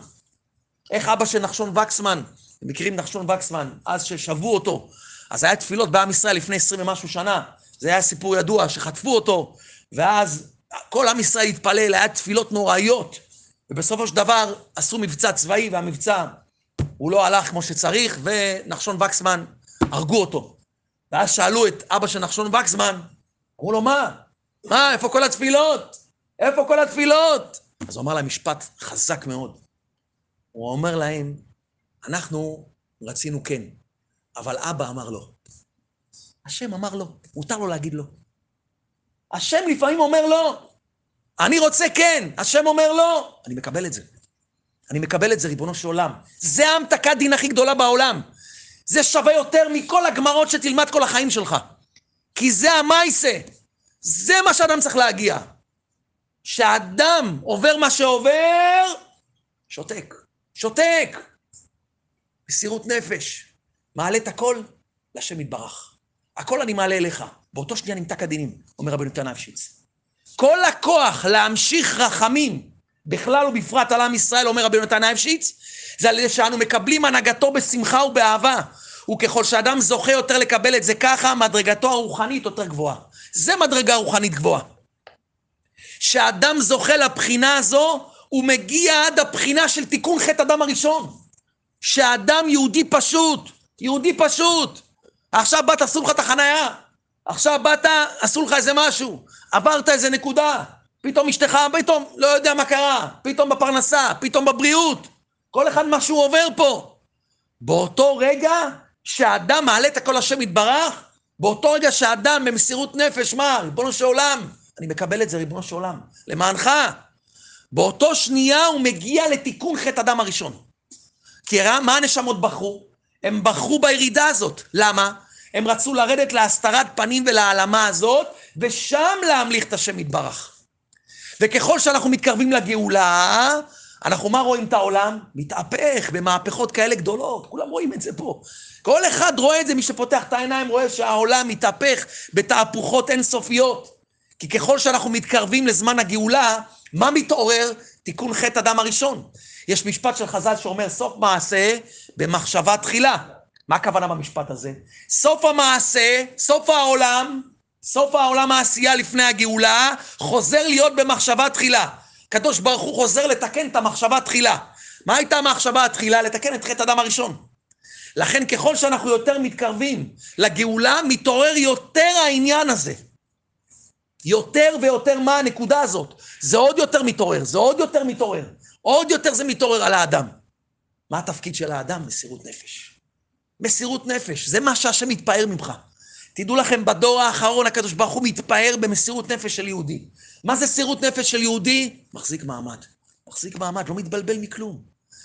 איך אבא של נחשון וקסמן, אתם מכירים נחשון וקסמן, אז ששבו אותו, אז היה תפילות בעם ישראל לפני עשרים ומשהו שנה, זה היה סיפור ידוע, שחטפו אותו, ואז כל עם ישראל התפלל, היה תפילות נוראיות, ובסופו של דבר עשו מבצע צבאי, והמבצע, הוא לא הלך כמו שצריך, ונחשון וקסמן, הרגו אותו. ואז שאלו את אבא של נחשון וקסמן, אמרו לו, מה? מה, איפה כל התפילות? איפה כל התפילות? אז הוא אמר להם משפט חזק מאוד. הוא אומר להם, אנחנו רצינו כן, אבל אבא אמר לא. השם אמר לא, מותר לו להגיד לא. השם לפעמים אומר לא. אני רוצה כן, השם אומר לא. אני מקבל את זה. אני מקבל את זה, ריבונו של עולם. זה ההמתקת דין הכי גדולה בעולם. זה שווה יותר מכל הגמרות שתלמד כל החיים שלך. כי זה המייסה. זה מה שאדם צריך להגיע. שאדם עובר מה שעובר, שותק. שותק. מסירות נפש. מעלה את הכל להשם יתברך. הכל אני מעלה אליך. באותו שנייה נמתק הדינים, אומר רבי נתן אבשיץ. כל הכוח להמשיך רחמים, בכלל ובפרט על עם ישראל, אומר רבי נתן אבשיץ, זה על ידי שאנו מקבלים הנהגתו בשמחה ובאהבה. וככל שאדם זוכה יותר לקבל את זה ככה, מדרגתו הרוחנית יותר גבוהה. זה מדרגה רוחנית גבוהה. שאדם זוכה לבחינה הזו, הוא מגיע עד הבחינה של תיקון חטא אדם הראשון. שאדם יהודי פשוט, יהודי פשוט. עכשיו באת, עשו לך את החנייה. עכשיו באת, עשו לך איזה משהו. עברת איזה נקודה. פתאום אשתך, פתאום, לא יודע מה קרה. פתאום בפרנסה, פתאום בבריאות. כל אחד מה שהוא עובר פה. באותו רגע שאדם מעלה את הכל השם יתברך, באותו רגע שאדם במסירות נפש, מה, ריבונו של עולם, אני מקבל את זה, ריבונו של עולם, למענך. באותו שנייה הוא מגיע לתיקון חטא אדם הראשון. כי מה הנשמות בחרו? הם בחרו בירידה הזאת. למה? הם רצו לרדת להסתרת פנים ולהעלמה הזאת, ושם להמליך את השם יתברך. וככל שאנחנו מתקרבים לגאולה, אנחנו מה רואים את העולם? מתהפך במהפכות כאלה גדולות, כולם רואים את זה פה. כל אחד רואה את זה, מי שפותח את העיניים רואה שהעולם מתהפך בתהפוכות אינסופיות. כי ככל שאנחנו מתקרבים לזמן הגאולה, מה מתעורר? תיקון חטא אדם הראשון. יש משפט של חז"ל שאומר, סוף מעשה במחשבה תחילה. מה הכוונה במשפט הזה? סוף המעשה, סוף העולם, סוף העולם העשייה לפני הגאולה, חוזר להיות במחשבה תחילה. קדוש ברוך הוא חוזר לתקן את המחשבה תחילה. מה הייתה המחשבה התחילה? לתקן את חטא אדם הראשון. לכן ככל שאנחנו יותר מתקרבים לגאולה, מתעורר יותר העניין הזה. יותר ויותר מה הנקודה הזאת. זה עוד יותר מתעורר, זה עוד יותר מתעורר. עוד יותר זה מתעורר על האדם. מה התפקיד של האדם? מסירות נפש. מסירות נפש, זה מה שהשם מתפאר ממך. תדעו לכם, בדור האחרון הקדוש ברוך הוא מתפאר במסירות נפש של יהודי. מה זה סירות נפש של יהודי? מחזיק מעמד. מחזיק מעמד, לא מתבלבל מכלום.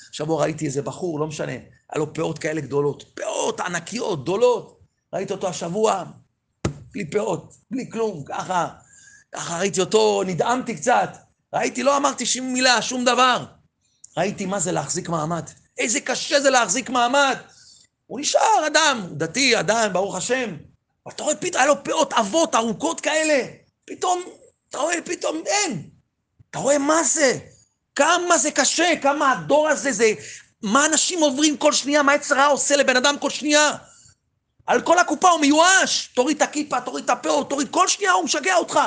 עכשיו ראיתי איזה בחור, לא משנה, היה לו פאות כאלה גדולות. פאות ענקיות, גדולות. ראיתי אותו השבוע, בלי פאות, בלי כלום, ככה. ככה ראיתי אותו, נדהמתי קצת. ראיתי, לא אמרתי שום מילה, שום דבר. ראיתי מה זה להחזיק מעמד. איזה קשה זה להחזיק מעמד. הוא נשאר אדם, דתי, אדם, ברוך השם. אבל אתה רואה, פתאום היה לו פאות עבות, ארוכות כאלה. פתאום, אתה רואה, פתאום אין. אתה רואה מה זה? כמה זה קשה, כמה הדור הזה זה... מה אנשים עוברים כל שנייה, מה יצר רע עושה לבן אדם כל שנייה? על כל הקופה הוא מיואש. תוריד את הכיפה, תוריד את הפאות, תוריד, כל שנייה הוא משגע אותך.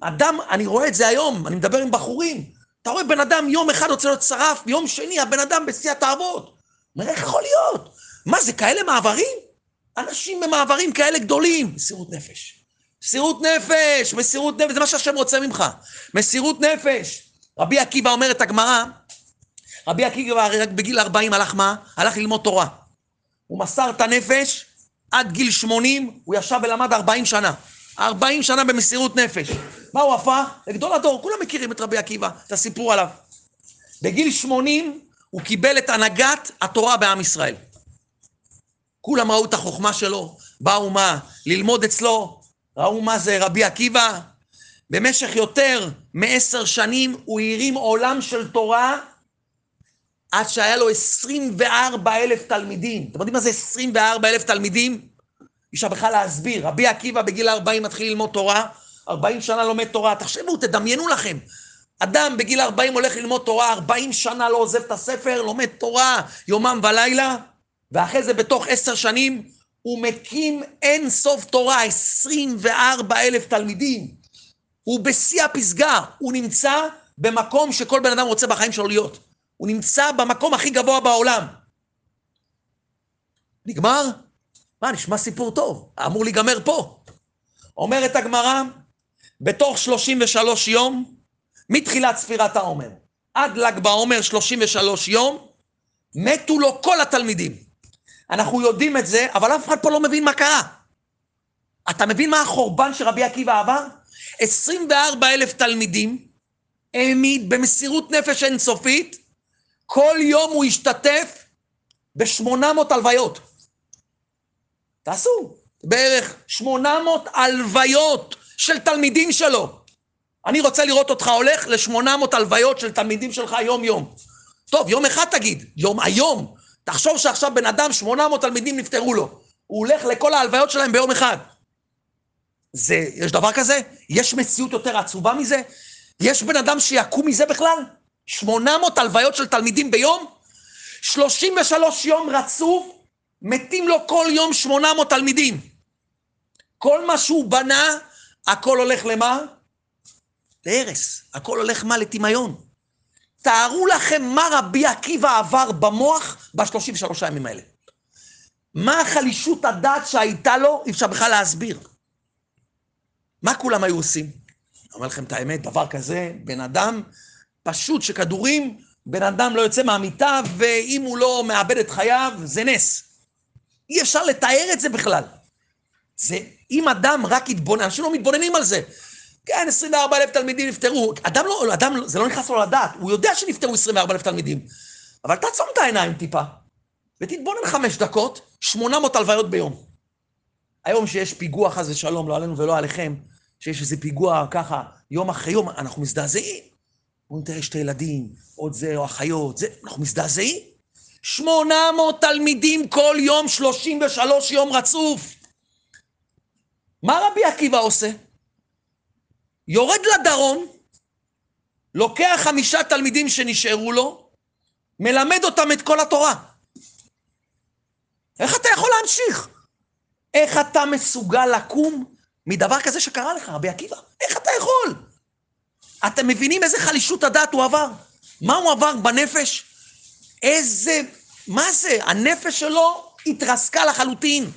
אדם, אני רואה את זה היום, אני מדבר עם בחורים. אתה רואה בן אדם, יום אחד רוצה להיות שרף, יום שני הבן אדם בשיא התאוות. אומר, איך יכול להיות? מה, זה כאלה מעברים? אנשים במעברים כאלה גדולים. מסירות נפש. מסירות נפש, מסירות נפש, זה מה שהשם רוצה ממך. מסירות נפש. רבי עקיבא אומרת הגמרא, רבי עקיבא רק בגיל 40 הלך מה? הלך ללמוד תורה. הוא מסר את הנפש, עד גיל 80 הוא ישב ולמד 40 שנה. 40 שנה במסירות נפש. מה הוא הפך? לגדול הדור, כולם מכירים את רבי עקיבא, את הסיפור עליו. בגיל 80 הוא קיבל את הנהגת התורה בעם ישראל. כולם ראו את החוכמה שלו, באו מה? ללמוד אצלו, ראו מה זה רבי עקיבא, במשך יותר מעשר שנים הוא הרים עולם של תורה עד שהיה לו 24 אלף תלמידים. אתם יודעים מה זה 24 אלף תלמידים? אי אפשר בכלל להסביר. רבי עקיבא בגיל 40 מתחיל ללמוד תורה, 40 שנה לומד תורה. תחשבו, תדמיינו לכם. אדם בגיל 40 הולך ללמוד תורה, 40 שנה לא עוזב את הספר, לומד תורה יומם ולילה, ואחרי זה בתוך עשר שנים הוא מקים אין סוף תורה, 24 אלף תלמידים. הוא בשיא הפסגה, הוא נמצא במקום שכל בן אדם רוצה בחיים שלו להיות. הוא נמצא במקום הכי גבוה בעולם. נגמר? מה, נשמע סיפור טוב, אמור להיגמר פה. אומרת הגמרא, בתוך 33 יום, מתחילת ספירת העומר, עד ל"ג בעומר 33 יום, מתו לו כל התלמידים. אנחנו יודעים את זה, אבל אף אחד פה לא מבין מה קרה. אתה מבין מה החורבן שרבי עקיבא עבר? 24 אלף תלמידים, העמיד במסירות נפש אינסופית, כל יום הוא השתתף ב-800 הלוויות. תעשו, בערך 800 הלוויות של תלמידים שלו. אני רוצה לראות אותך הולך ל-800 הלוויות של תלמידים שלך יום-יום. טוב, יום אחד תגיד, יום היום. תחשוב שעכשיו בן אדם, 800 תלמידים נפטרו לו. הוא הולך לכל ההלוויות שלהם ביום אחד. זה, יש דבר כזה? יש מציאות יותר עצובה מזה? יש בן אדם שיקום מזה בכלל? 800 הלוויות של תלמידים ביום? 33 יום רצוף, מתים לו כל יום 800 תלמידים. כל מה שהוא בנה, הכל הולך למה? להרס. הכל הולך מה? לטמיון. תארו לכם מה רבי עקיבא עבר במוח ב-33 הימים האלה. מה החלישות הדעת שהייתה לו, אי אפשר בכלל להסביר. מה כולם היו עושים? אני אומר לכם את האמת, דבר כזה, בן אדם פשוט שכדורים, בן אדם לא יוצא מהמיטה, ואם הוא לא מאבד את חייו, זה נס. אי אפשר לתאר את זה בכלל. זה, אם אדם רק יתבונן, אנשים לא מתבוננים על זה. כן, 24 אלף תלמידים נפטרו. אדם לא, אדם, זה לא נכנס לו לדעת, הוא יודע שנפטרו 24 אלף תלמידים. אבל תעצום את העיניים טיפה, ותתבונן חמש דקות, 800 הלוויות ביום. היום שיש פיגוע, חס ושלום, לא עלינו ולא עליכם, שיש איזה פיגוע ככה, יום אחרי יום, אנחנו מזדעזעים. אומרים, תראה, יש את הילדים, עוד זה, או אחיות, זה, אנחנו מזדעזעים. 800 תלמידים כל יום, 33 יום רצוף. מה רבי עקיבא עושה? יורד לדרום, לוקח חמישה תלמידים שנשארו לו, מלמד אותם את כל התורה. איך אתה יכול להמשיך? איך אתה מסוגל לקום מדבר כזה שקרה לך, רבי עקיבא? איך אתה יכול? אתם מבינים איזה חלישות הדעת הוא עבר? מה הוא עבר בנפש? איזה... מה זה? הנפש שלו התרסקה לחלוטין.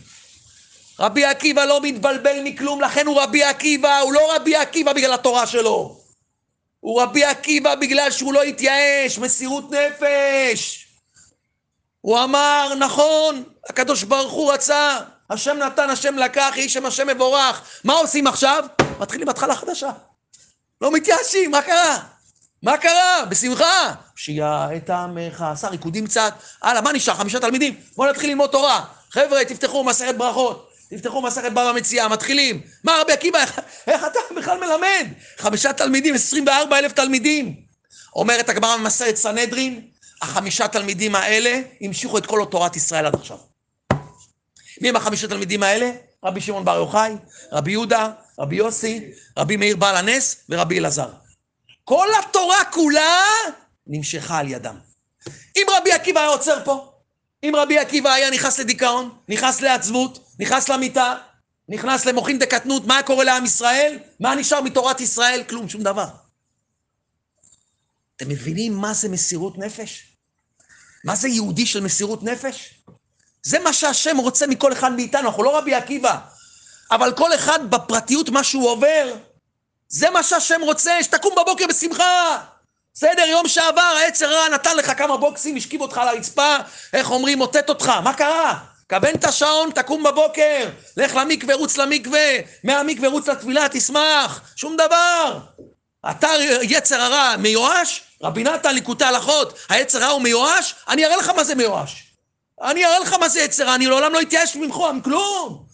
רבי עקיבא לא מתבלבל מכלום, לכן הוא רבי עקיבא, הוא לא רבי עקיבא בגלל התורה שלו. הוא רבי עקיבא בגלל שהוא לא התייאש, מסירות נפש. הוא אמר, נכון, הקדוש ברוך הוא רצה, השם נתן, השם לקח, יהי שם השם מבורך. מה עושים עכשיו? מתחילים התחלה חדשה. לא מתייאשים, מה קרה? מה קרה? בשמחה. שיהיה את עמך, עשה ריקודים קצת. הלאה, מה נשאר? חמישה תלמידים? בואו נתחיל ללמוד תורה. חבר'ה, תפתחו מסכת ברכות. תפתחו מסכת בבא מציאה, מתחילים. מה רבי עקיבא, איך, איך אתה בכלל מלמד? חמישה תלמידים, 24 אלף תלמידים. אומרת הגמרא במסכת סנהדרין, החמישה תלמידים האלה המשיכו את כל תורת ישראל עד עכשיו. מי הם החמישה תלמידים האלה? רבי שמעון בר יוחאי, רבי יהודה, רבי יוסי, רבי מאיר בעל הנס ורבי אלעזר. כל התורה כולה נמשכה על ידם. אם רבי עקיבא היה עוצר פה, אם רבי עקיבא היה נכנס לדיכאון, נכנס לעצבות, נכנס למיטה, נכנס למוחין דקטנות, מה קורה לעם ישראל? מה נשאר מתורת ישראל? כלום, שום דבר. אתם מבינים מה זה מסירות נפש? מה זה יהודי של מסירות נפש? זה מה שהשם רוצה מכל אחד מאיתנו, אנחנו לא רבי עקיבא, אבל כל אחד בפרטיות, מה שהוא עובר, זה מה שהשם רוצה, שתקום בבוקר בשמחה. בסדר, יום שעבר העצר רע נתן לך כמה בוקסים, השכיב אותך על הרצפה, איך אומרים, מוטט אותך, מה קרה? כוון את השעון, תקום בבוקר, לך למקווה, רוץ למקווה, מהמקווה רוץ לתפילה, תשמח, שום דבר. אתה יצר הרע מיואש? רבי נתן ליקוטי הלכות, היצר הרע הוא מיואש? אני אראה לך מה זה מיואש. אני אראה לך מה זה יצר הרע, אני לעולם לא אתייאש ממך, כלום.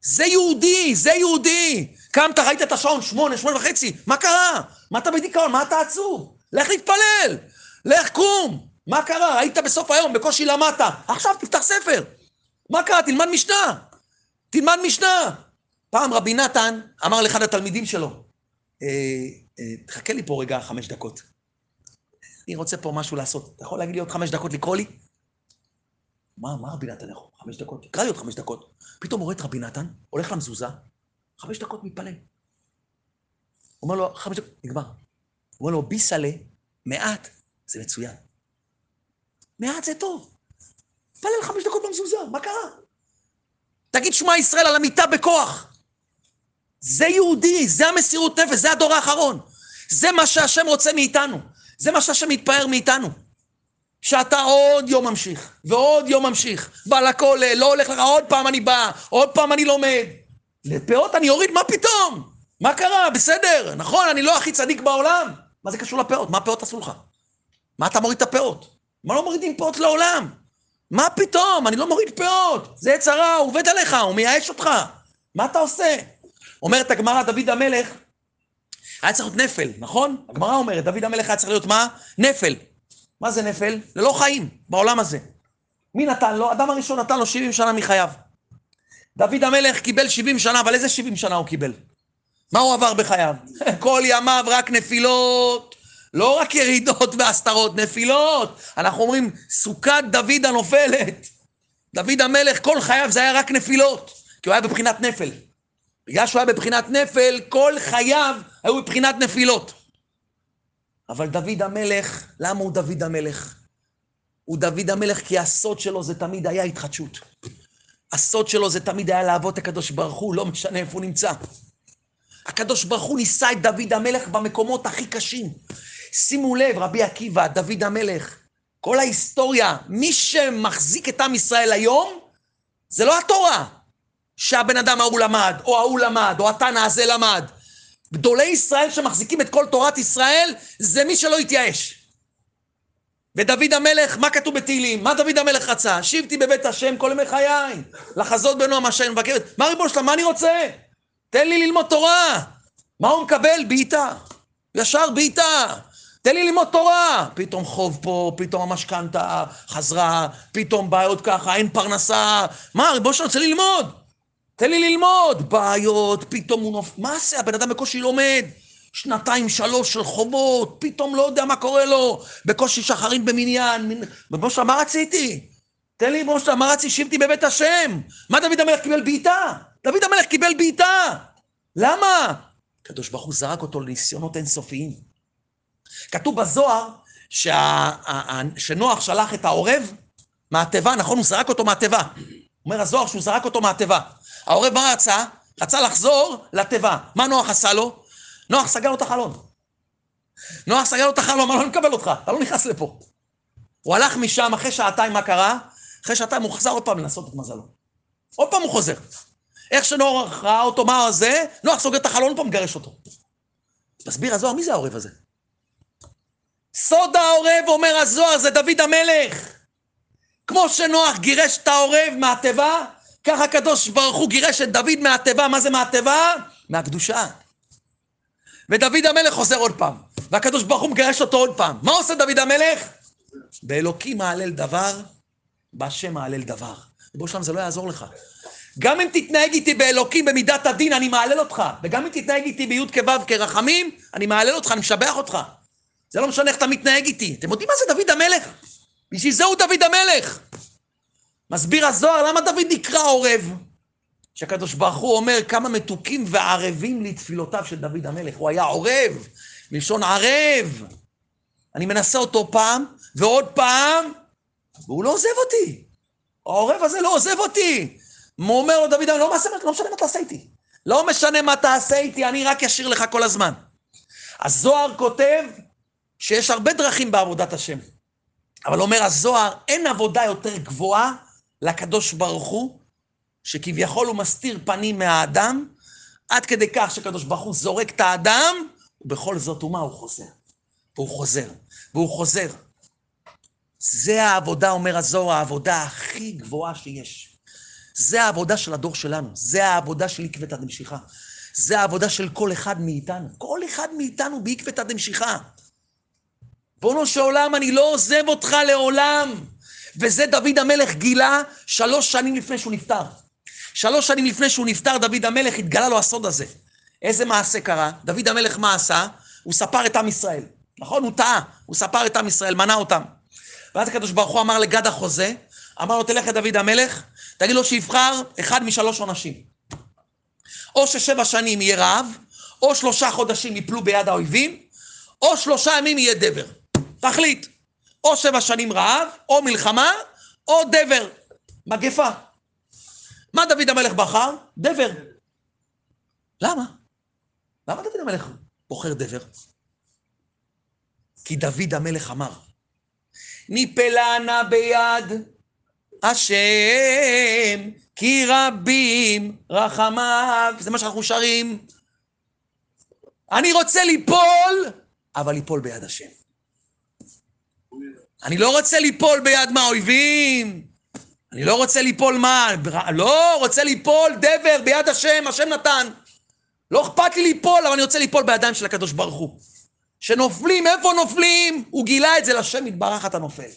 זה יהודי, זה יהודי. קמת, ראית את השעון, שמונה, שמונה וחצי, מה קרה? מה אתה בדיכאון? מה אתה עצוב? לך להתפלל, לך קום. מה קרה? היית בסוף היום, בקושי למדת. עכשיו תפתח ספר. מה קרה? תלמד משנה. תלמד משנה. פעם רבי נתן אמר לאחד התלמידים שלו, אה, אה, תחכה לי פה רגע חמש דקות. אני רוצה פה משהו לעשות. אתה יכול להגיד לי עוד חמש דקות לקרוא לי? מה, מה רבי נתן יכול? חמש דקות? תקרא לי עוד חמש דקות. פתאום רואה את רבי נתן, הולך למזוזה, חמש דקות מתפלל. אומר לו, חמש דקות, נגמר. הוא אומר לו, ביסלה, מעט, זה מצוין. מעט זה טוב. תפלל חמש דקות במזוזה, מה קרה? תגיד שמע ישראל על המיטה בכוח. זה יהודי, זה המסירות נפש, זה הדור האחרון. זה מה שהשם רוצה מאיתנו. זה מה שהשם מתפאר מאיתנו. שאתה עוד יום ממשיך, ועוד יום ממשיך. בא לכולל, לא הולך לך, עוד פעם אני בא, עוד פעם אני לומד. לפאות אני אוריד, מה פתאום? מה קרה? בסדר, נכון, אני לא הכי צדיק בעולם. מה זה קשור לפאות? מה הפאות עשו לך? מה אתה מוריד את הפאות? מה לא מורידים פאות לעולם? מה פתאום? אני לא מוריד פאות. זה עץ הרע, הוא עובד עליך, הוא מייאש אותך. מה אתה עושה? אומרת הגמרא, דוד המלך, היה צריך להיות נפל, נכון? הגמרא אומרת, דוד המלך היה צריך להיות מה? נפל. מה זה נפל? ללא חיים, בעולם הזה. מי נתן לו? אדם הראשון נתן לו 70 שנה מחייו. דוד המלך קיבל 70 שנה, אבל איזה 70 שנה הוא קיבל? מה הוא עבר בחייו? [laughs] כל ימיו רק נפילות, לא רק ירידות והסתרות, נפילות. אנחנו אומרים, סוכת דוד הנופלת. דוד המלך, כל חייו זה היה רק נפילות, כי הוא היה בבחינת נפל. בגלל שהוא היה בבחינת נפל, כל חייו היו בבחינת נפילות. אבל דוד המלך, למה הוא דוד המלך? הוא דוד המלך כי הסוד שלו זה תמיד היה התחדשות. הסוד שלו זה תמיד היה לעבוד את הקדוש ברוך הוא, לא משנה איפה הוא נמצא. הקדוש ברוך הוא ניסה את דוד המלך במקומות הכי קשים. שימו לב, רבי עקיבא, דוד המלך, כל ההיסטוריה, מי שמחזיק את עם ישראל היום, זה לא התורה שהבן אדם ההוא למד, או ההוא למד, או התנא הזה למד. גדולי ישראל שמחזיקים את כל תורת ישראל, זה מי שלא התייאש. ודוד המלך, מה כתוב בתהילים? מה דוד המלך רצה? שיבתי בבית השם כל ימי חיי, לחזות בנועם השם מבקרת. מה ריבונו שלם, מה אני רוצה? תן לי ללמוד תורה. מה הוא מקבל? בעיטה. ישר בעיטה. תן לי ללמוד תורה. פתאום חוב פה, פתאום המשכנתה חזרה, פתאום בעיות ככה, אין פרנסה. מה, ריבונו שלם, רוצה ללמוד. תן לי ללמוד. בעיות, פתאום הוא נופ... מה זה? הבן אדם בקושי לומד. שנתיים, שלוש של חובות, פתאום לא יודע מה קורה לו, בקושי שחרים במניין. ריבונו שלם, מה רציתי? תן לי, שלם, מה רציתי? שבתי בבית השם. מה דוד המלך קיבל בעיטה? דוד המלך קיבל בעיטה. למה? הקדוש ברוך הוא זרק אותו לניסיונות אינסופיים. כתוב בזוהר שה... שנוח שלח את העורב מהתיבה, נכון? הוא זרק אותו מהתיבה. אומר הזוהר שהוא זרק אותו מהתיבה. העורב מה רצה? רצה לחזור לתיבה. מה נוח עשה לו? נוח סגר לו את החלון. נוח סגר לו את החלון, אמר לו, אני מקבל אותך, אתה לא נכנס לפה. הוא הלך משם, אחרי שעתיים, מה קרה? אחרי שעתיים הוא חזר עוד פעם לנסות את מזלו. עוד פעם הוא חוזר. איך שנוח ראה אותו, מה זה? נוח סוגר את החלון, פה מגרש אותו. מסביר הזוהר, מי זה העורב הזה? סוד העורב, אומר הזוהר, זה דוד המלך. כמו שנוח גירש את העורב מהתיבה, ככה הקדוש ברוך הוא גירש את דוד מהתיבה. מה זה מהתיבה? מהקדושה. ודוד המלך חוזר עוד פעם, והקדוש ברוך הוא מגרש אותו עוד פעם. מה עושה דוד המלך? באלוקים מהלל דבר, בהשם מהלל דבר. ריבונו שלם, זה לא יעזור לך. גם אם תתנהג איתי באלוקים במידת הדין, אני מהלל אותך. וגם אם תתנהג איתי בי' כו' כרחמים, אני מהלל אותך, אני משבח אותך. זה לא משנה איך אתה מתנהג איתי. אתם יודעים מה זה דוד המלך? בשביל זה הוא דוד המלך. מסביר הזוהר, למה דוד נקרא עורב? שהקדוש ברוך הוא אומר כמה מתוקים וערבים לתפילותיו של דוד המלך. הוא היה עורב, מלשון ערב. אני מנסה אותו פעם, ועוד פעם, והוא לא עוזב אותי. העורב הזה לא עוזב אותי. הוא אומר לו, דוד, לא, משנה, לא משנה מה תעשה איתי. לא משנה מה תעשה איתי, אני רק אשאיר לך כל הזמן. הזוהר כותב שיש הרבה דרכים בעבודת השם. אבל אומר הזוהר, אין עבודה יותר גבוהה לקדוש ברוך הוא, שכביכול הוא מסתיר פנים מהאדם, עד כדי כך שקדוש ברוך הוא זורק את האדם, ובכל זאת, ומה הוא חוזר? והוא חוזר, והוא חוזר. זה העבודה, אומר הזוהר, העבודה הכי גבוהה שיש. זה העבודה של הדור שלנו, זה העבודה של עקבתא דמשיחא. זה העבודה של כל אחד מאיתנו. כל אחד מאיתנו בעקבתא דמשיחא. בונו של עולם, אני לא עוזב אותך לעולם. וזה דוד המלך גילה שלוש שנים לפני שהוא נפטר. שלוש שנים לפני שהוא נפטר, דוד המלך התגלה לו הסוד הזה. איזה מעשה קרה? דוד המלך מה עשה? הוא ספר את עם ישראל. נכון? הוא טעה. הוא ספר את עם ישראל, מנה אותם. ואז הקדוש ברוך הוא אמר לגד החוזה, אמר לו, תלך לדוד המלך, תגיד לו שיבחר אחד משלוש עונשים. או ששבע שנים יהיה רעב, או שלושה חודשים יפלו ביד האויבים, או שלושה ימים יהיה דבר. תחליט. או שבע שנים רעב, או מלחמה, או דבר. מגפה. מה דוד המלך בחר? דבר. למה? למה דוד המלך בוחר דבר? כי דוד המלך אמר, נא ביד השם, כי רבים רחמיו. זה מה שאנחנו שרים. אני רוצה ליפול, אבל ליפול ביד השם. אני לא רוצה ליפול ביד מהאויבים. אני לא רוצה ליפול מה? לא, רוצה ליפול דבר ביד השם, השם נתן. לא אכפת לי ליפול, אבל אני רוצה ליפול בידיים של הקדוש ברוך הוא. שנופלים, איפה נופלים? הוא גילה את זה לשם יתברך אתה נופל.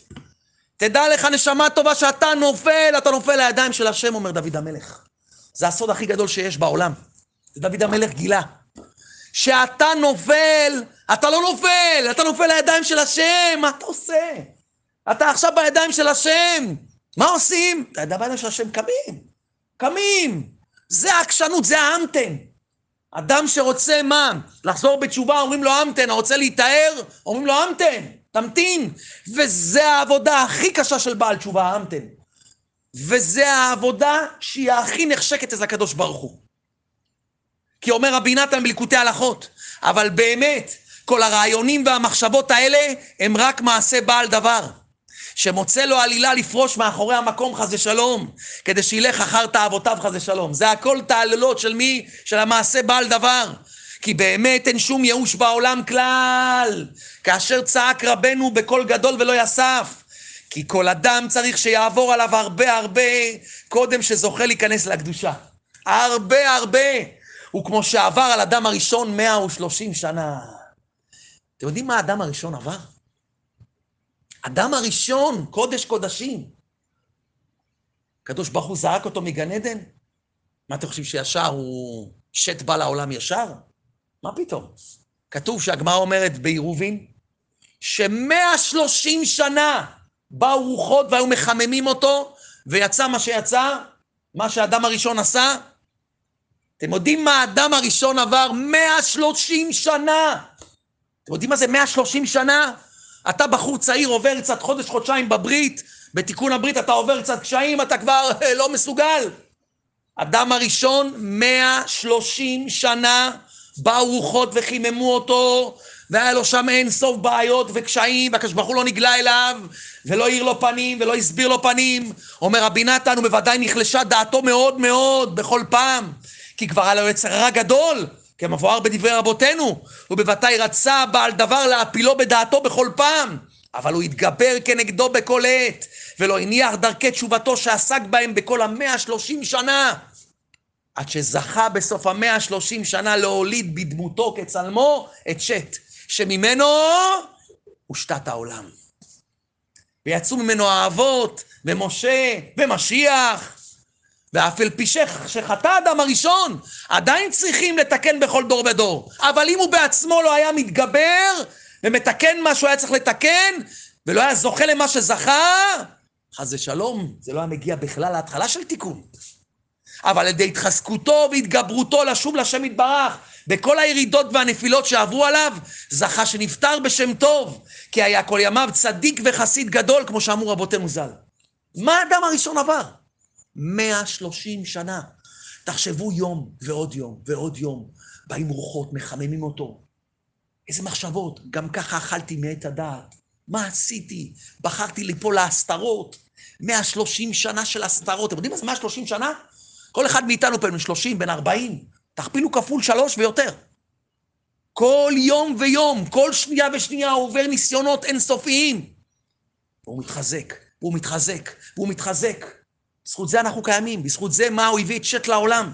תדע לך, נשמה טובה, שאתה נופל, אתה נופל לידיים של השם, אומר דוד המלך. זה הסוד הכי גדול שיש בעולם. זה דוד המלך גילה. שאתה נופל, אתה לא נופל, אתה נופל לידיים של השם, מה אתה עושה? אתה עכשיו בידיים של השם. מה עושים? אתה בידיים של השם, קמים. קמים. זה העקשנות, זה האמתן. אדם שרוצה מה? לחזור בתשובה, אומרים לו אמתן, הרוצה להיטהר, אומרים לו אמתן, תמתין. וזה העבודה הכי קשה של בעל תשובה, אמתן. וזה העבודה שהיא הכי נחשקת אצל הקדוש ברוך הוא. כי אומר רבי נתן בליקוטי הלכות, אבל באמת, כל הרעיונים והמחשבות האלה הם רק מעשה בעל דבר. שמוצא לו עלילה לפרוש מאחורי המקום חס ושלום, כדי שילך אחר תאוותיו חס ושלום. זה הכל תעללות של מי? של המעשה בעל דבר. כי באמת אין שום ייאוש בעולם כלל. כאשר צעק רבנו בקול גדול ולא יסף. כי כל אדם צריך שיעבור עליו הרבה הרבה קודם שזוכה להיכנס לקדושה. הרבה הרבה. וכמו שעבר על אדם הראשון 130 שנה. אתם יודעים מה האדם הראשון עבר? אדם הראשון, קודש קודשים. הקדוש ברוך הוא זרק אותו מגן עדן? מה אתם חושבים שישר הוא שט בא לעולם ישר? מה פתאום? כתוב שהגמרא אומרת בעירובין, שמאה שלושים שנה באו רוחות והיו מחממים אותו, ויצא מה שיצא, מה שהאדם הראשון עשה. אתם יודעים מה האדם הראשון עבר? מאה שלושים שנה. אתם יודעים מה זה מאה שלושים שנה? אתה בחור צעיר, עובר קצת חודש, חודשיים בברית, בתיקון הברית אתה עובר קצת קשיים, אתה כבר לא מסוגל. אדם הראשון, 130 שנה, באו רוחות וחיממו אותו, והיה לו שם אין סוף בעיות וקשיים, והקדוש ברוך הוא לא נגלה אליו, ולא האיר לו פנים, ולא הסביר לו פנים. אומר רבי נתן, הוא בוודאי נחלשה דעתו מאוד מאוד בכל פעם, כי כבר היה לו יצר רע גדול, כמבואר בדברי רבותינו, הוא בוודאי רצה בעל דבר להפילו בדעתו בכל פעם, אבל הוא התגבר כנגדו בכל עת, ולא הניח דרכי תשובתו שעסק בהם בכל המאה שלושים שנה, עד שזכה בסוף המאה שלושים שנה להוליד בדמותו כצלמו את שת, שממנו הושתת העולם. ויצאו ממנו האבות, ומשה, ומשיח, ואף על פי שחטא האדם הראשון, עדיין צריכים לתקן בכל דור ודור. אבל אם הוא בעצמו לא היה מתגבר ומתקן מה שהוא היה צריך לתקן, ולא היה זוכה למה שזכה, חס ושלום, זה לא היה מגיע בכלל להתחלה של תיקון. אבל על ידי התחזקותו והתגברותו לשוב לשם יתברך, בכל הירידות והנפילות שעברו עליו, זכה שנפטר בשם טוב, כי היה כל ימיו צדיק וחסיד גדול, כמו שאמרו רבותינו ז"ל. מה האדם הראשון עבר? 130 שנה. תחשבו יום ועוד יום ועוד יום, באים רוחות, מחממים אותו. איזה מחשבות, גם ככה אכלתי מעת הדעת. מה עשיתי? בחרתי ליפול להסתרות. 130 שנה של הסתרות. אתם יודעים מה זה 130 שנה? כל אחד מאיתנו בן 30, בן 40. תכפילו כפול שלוש ויותר. כל יום ויום, כל שנייה ושנייה עובר ניסיונות אינסופיים. והוא מתחזק, והוא מתחזק, והוא מתחזק. בזכות זה אנחנו קיימים, בזכות זה מה הוא הביא את שת לעולם.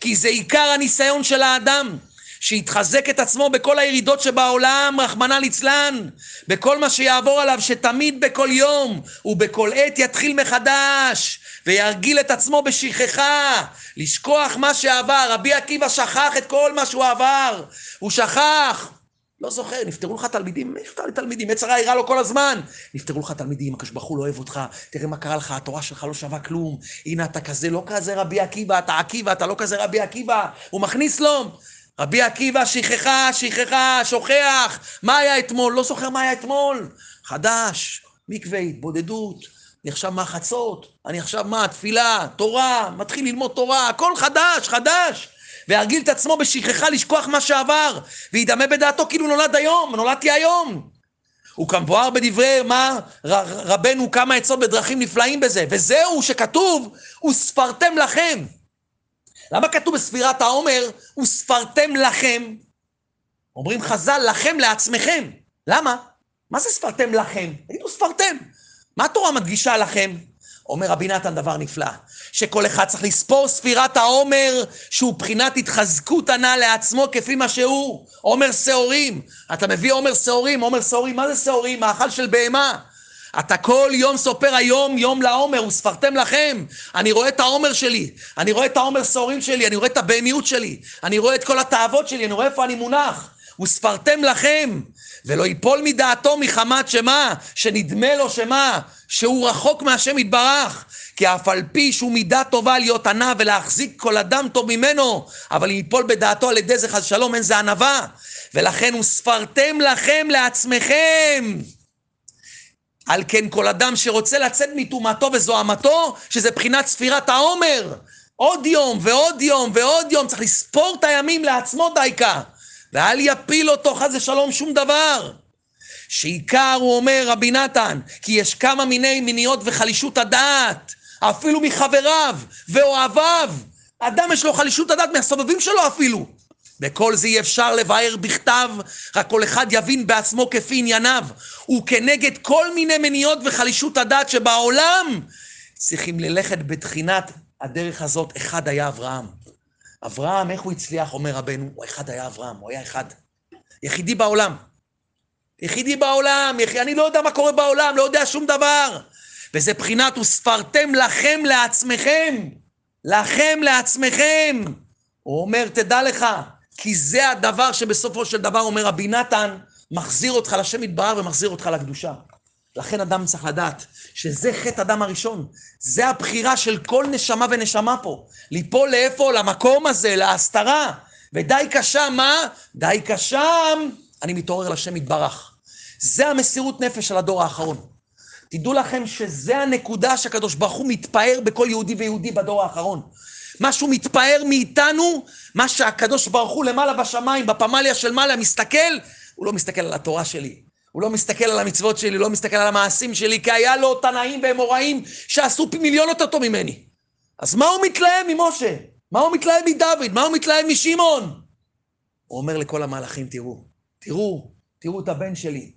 כי זה עיקר הניסיון של האדם, שיתחזק את עצמו בכל הירידות שבעולם, רחמנא ליצלן, בכל מה שיעבור עליו, שתמיד בכל יום ובכל עת יתחיל מחדש, וירגיל את עצמו בשכחה, לשכוח מה שעבר. רבי עקיבא שכח את כל מה שהוא עבר, הוא שכח. לא זוכר, נפטרו לך תלמידים, מי נפטר לי תלמידים? יצרה הראה לו כל הזמן. נפטרו לך תלמידים, הקדוש ברוך הוא לא אוהב אותך, תראה מה קרה לך, התורה שלך לא שווה כלום. הנה אתה כזה, לא כזה רבי עקיבא, אתה עקיבא, אתה לא כזה רבי עקיבא. הוא מכניס לו. רבי עקיבא שכחה, שכחה, שוכח. מה היה אתמול? לא זוכר מה היה אתמול. חדש, מקווה, התבודדות. אני עכשיו מהחצות, אני עכשיו מה? תפילה, תורה, מתחיל ללמוד תורה, הכל חדש, חדש. וירגיל את עצמו בשכחה לשכוח מה שעבר, וידמה בדעתו כאילו נולד היום, נולדתי היום. הוא כמבואר בדברי מה רבנו כמה עצות בדרכים נפלאים בזה, וזהו שכתוב, וספרתם לכם. למה כתוב בספירת העומר, וספרתם לכם? אומרים חז"ל, לכם לעצמכם. למה? מה זה ספרתם לכם? תגידו, ספרתם. מה התורה מדגישה לכם? אומר רבי נתן דבר נפלא, שכל אחד צריך לספור ספירת העומר, שהוא בחינת התחזקות ענה לעצמו כפי מה שהוא. עומר שעורים. אתה מביא עומר שעורים, עומר שעורים, מה זה שעורים? מאכל של בהמה. אתה כל יום סופר היום יום לעומר, וספרתם לכם. אני רואה את העומר שלי, אני רואה את העומר שעורים שלי, אני רואה את הבהמיות שלי, אני רואה את כל התאוות שלי, אני רואה איפה אני מונח. וספרתם לכם, ולא ייפול מדעתו מחמת שמה, שנדמה לו שמה, שהוא רחוק מהשם יתברך. כי אף על פי שהוא מידה טובה להיות ענה ולהחזיק כל אדם טוב ממנו, אבל אם ייפול בדעתו על ידי זה חס שלום, אין זה ענווה. ולכן וספרתם לכם לעצמכם. על כן כל אדם שרוצה לצאת מטומאתו וזוהמתו, שזה בחינת ספירת העומר. עוד יום ועוד יום ועוד יום, צריך לספור את הימים לעצמו דייקה. ואל יפיל אותו חס ושלום שום דבר. שעיקר, הוא אומר רבי נתן, כי יש כמה מיני מיניות וחלישות הדעת, אפילו מחבריו ואוהביו. אדם יש לו חלישות הדעת מהסובבים שלו אפילו. וכל זה אי אפשר לבאר בכתב, רק כל אחד יבין בעצמו כפי ענייניו. וכנגד כל מיני מניות וחלישות הדעת שבעולם, צריכים ללכת בתחינת הדרך הזאת. אחד היה אברהם. אברהם, איך הוא הצליח, אומר רבנו? הוא אחד היה אברהם, הוא היה אחד. יחידי בעולם. יחידי בעולם, יח... אני לא יודע מה קורה בעולם, לא יודע שום דבר. וזה בחינת וספרתם לכם לעצמכם. לכם לעצמכם. הוא אומר, תדע לך, כי זה הדבר שבסופו של דבר, אומר רבי נתן, מחזיר אותך לשם יתברר ומחזיר אותך לקדושה. לכן אדם צריך לדעת שזה חטא אדם הראשון. זה הבחירה של כל נשמה ונשמה פה. ליפול לאיפה? למקום הזה, להסתרה. ודי קשה, מה? די קשם, אני מתעורר לשם יתברך. זה המסירות נפש של הדור האחרון. תדעו לכם שזה הנקודה שהקדוש ברוך הוא מתפאר בכל יהודי ויהודי בדור האחרון. מה שהוא מתפאר מאיתנו, מה שהקדוש ברוך הוא למעלה בשמיים, בפמליה של מעלה, מסתכל, הוא לא מסתכל על התורה שלי. הוא לא מסתכל על המצוות שלי, לא מסתכל על המעשים שלי, כי היה לו תנאים ואמוראים שעשו פי מיליון יותר טוב ממני. אז מה הוא מתלהב ממשה? מה הוא מתלהב מדוד? מה הוא מתלהב משמעון? הוא אומר לכל המהלכים, תראו, תראו, תראו את הבן שלי.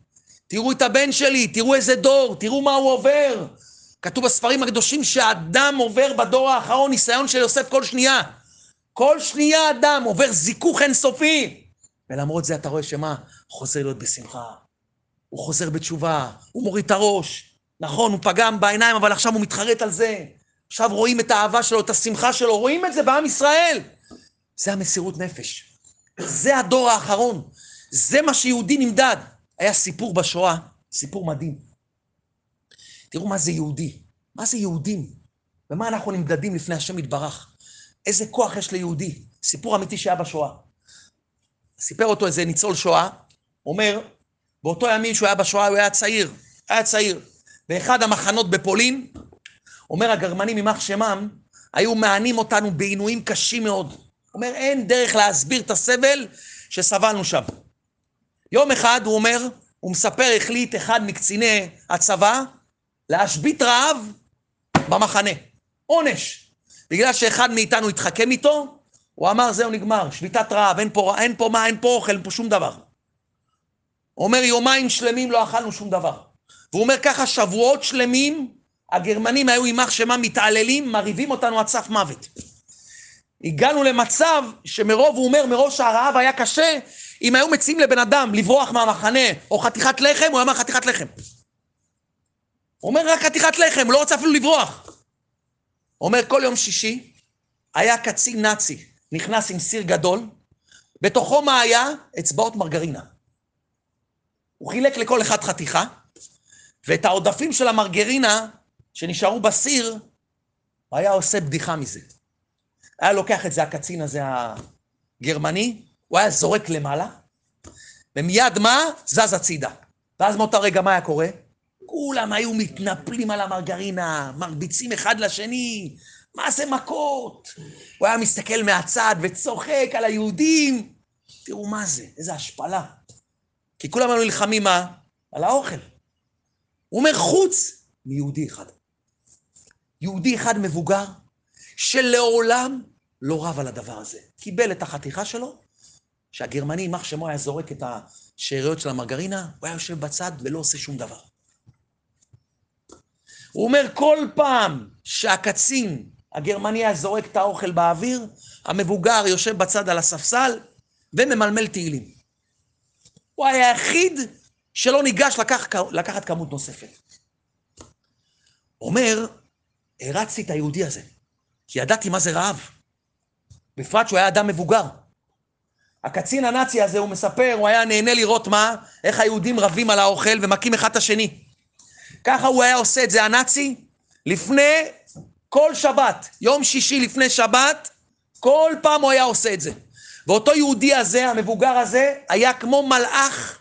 תראו את הבן שלי, תראו איזה דור, תראו מה הוא עובר. כתוב בספרים הקדושים שאדם עובר בדור האחרון ניסיון של יוסף כל שנייה. כל שנייה אדם עובר זיכוך אינסופי. ולמרות זה אתה רואה שמה? חוזר להיות בשמחה. הוא חוזר בתשובה, הוא מוריד את הראש. נכון, הוא פגם בעיניים, אבל עכשיו הוא מתחרט על זה. עכשיו רואים את האהבה שלו, את השמחה שלו, רואים את זה בעם ישראל. זה המסירות נפש. זה הדור האחרון. זה מה שיהודי נמדד. היה סיפור בשואה, סיפור מדהים. תראו מה זה יהודי. מה זה יהודים? ומה אנחנו נמדדים לפני השם יתברך? איזה כוח יש ליהודי? סיפור אמיתי שהיה בשואה. סיפר אותו איזה ניצול שואה, אומר, באותו ימים שהוא היה בשואה, הוא היה צעיר, היה צעיר. באחד המחנות בפולין, אומר הגרמנים יימח שמם, היו מענים אותנו בעינויים קשים מאוד. אומר, אין דרך להסביר את הסבל שסבלנו שם. יום אחד, הוא אומר, הוא מספר, החליט אחד מקציני הצבא להשבית רעב במחנה. עונש. בגלל שאחד מאיתנו התחכם איתו, הוא אמר, זהו, נגמר, שביתת רעב, אין פה, אין פה מה, אין פה אוכל, אין פה שום דבר. אומר, יומיים שלמים לא אכלנו שום דבר. והוא אומר ככה, שבועות שלמים הגרמנים היו יימח שמם מתעללים, מרעיבים אותנו עד סף מוות. הגענו למצב שמרוב, הוא אומר, מראש שהרעב היה קשה, אם היו מציעים לבן אדם לברוח מהמחנה או חתיכת לחם, הוא היה אומר חתיכת לחם. הוא אומר רק חתיכת לחם, הוא לא רוצה אפילו לברוח. הוא אומר, כל יום שישי היה קצין נאצי, נכנס עם סיר גדול, בתוכו מה היה? אצבעות מרגרינה. הוא חילק לכל אחד חתיכה, ואת העודפים של המרגרינה שנשארו בסיר, הוא היה עושה בדיחה מזה. היה לוקח את זה הקצין הזה הגרמני, הוא היה זורק למעלה, ומיד מה? זז הצידה. ואז מאותו רגע מה היה קורה? כולם היו מתנפלים על המרגרינה, מרביצים אחד לשני, מה זה מכות? הוא היה מסתכל מהצד וצוחק על היהודים. תראו מה זה, איזה השפלה. כי כולם היו נלחמים מה? על האוכל. הוא אומר, חוץ מיהודי אחד. יהודי אחד מבוגר, שלעולם לא רב על הדבר הזה. קיבל את החתיכה שלו, שהגרמני, יימח שמו, היה זורק את השאריות של המרגרינה, הוא היה יושב בצד ולא עושה שום דבר. הוא אומר, כל פעם שהקצין הגרמני היה זורק את האוכל באוויר, המבוגר יושב בצד על הספסל וממלמל תהילים. הוא היה היחיד שלא ניגש לקח, לקחת כמות נוספת. אומר, הרצתי את היהודי הזה, כי ידעתי מה זה רעב. בפרט שהוא היה אדם מבוגר. הקצין הנאצי הזה, הוא מספר, הוא היה נהנה לראות מה, איך היהודים רבים על האוכל ומכים אחד את השני. ככה הוא היה עושה את זה, הנאצי, לפני כל שבת, יום שישי לפני שבת, כל פעם הוא היה עושה את זה. ואותו יהודי הזה, המבוגר הזה, היה כמו מלאך,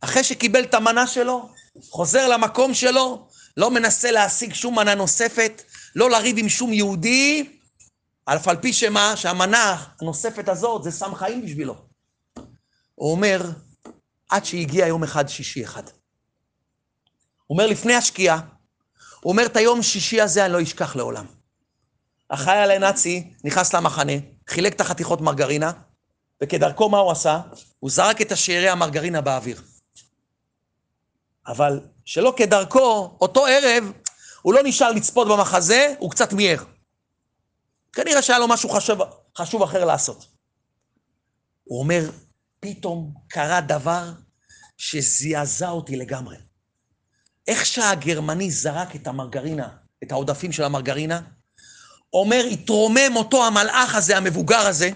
אחרי שקיבל את המנה שלו, חוזר למקום שלו, לא מנסה להשיג שום מנה נוספת, לא לריב עם שום יהודי, אף על פי שמה, שהמנה הנוספת הזאת זה סם חיים בשבילו. הוא אומר, עד שהגיע יום אחד, שישי אחד. הוא אומר, לפני השקיעה, הוא אומר, את היום שישי הזה אני לא אשכח לעולם. החייל הנאצי נכנס למחנה, חילק את החתיכות מרגרינה, וכדרכו מה הוא עשה? הוא זרק את השארי המרגרינה באוויר. אבל שלא כדרכו, אותו ערב, הוא לא נשאר לצפות במחזה, הוא קצת מיהר. כנראה שהיה לו משהו חשוב, חשוב אחר לעשות. הוא אומר, פתאום קרה דבר שזעזע אותי לגמרי. איך שהגרמני זרק את המרגרינה, את העודפים של המרגרינה, אומר, התרומם אותו המלאך הזה, המבוגר הזה,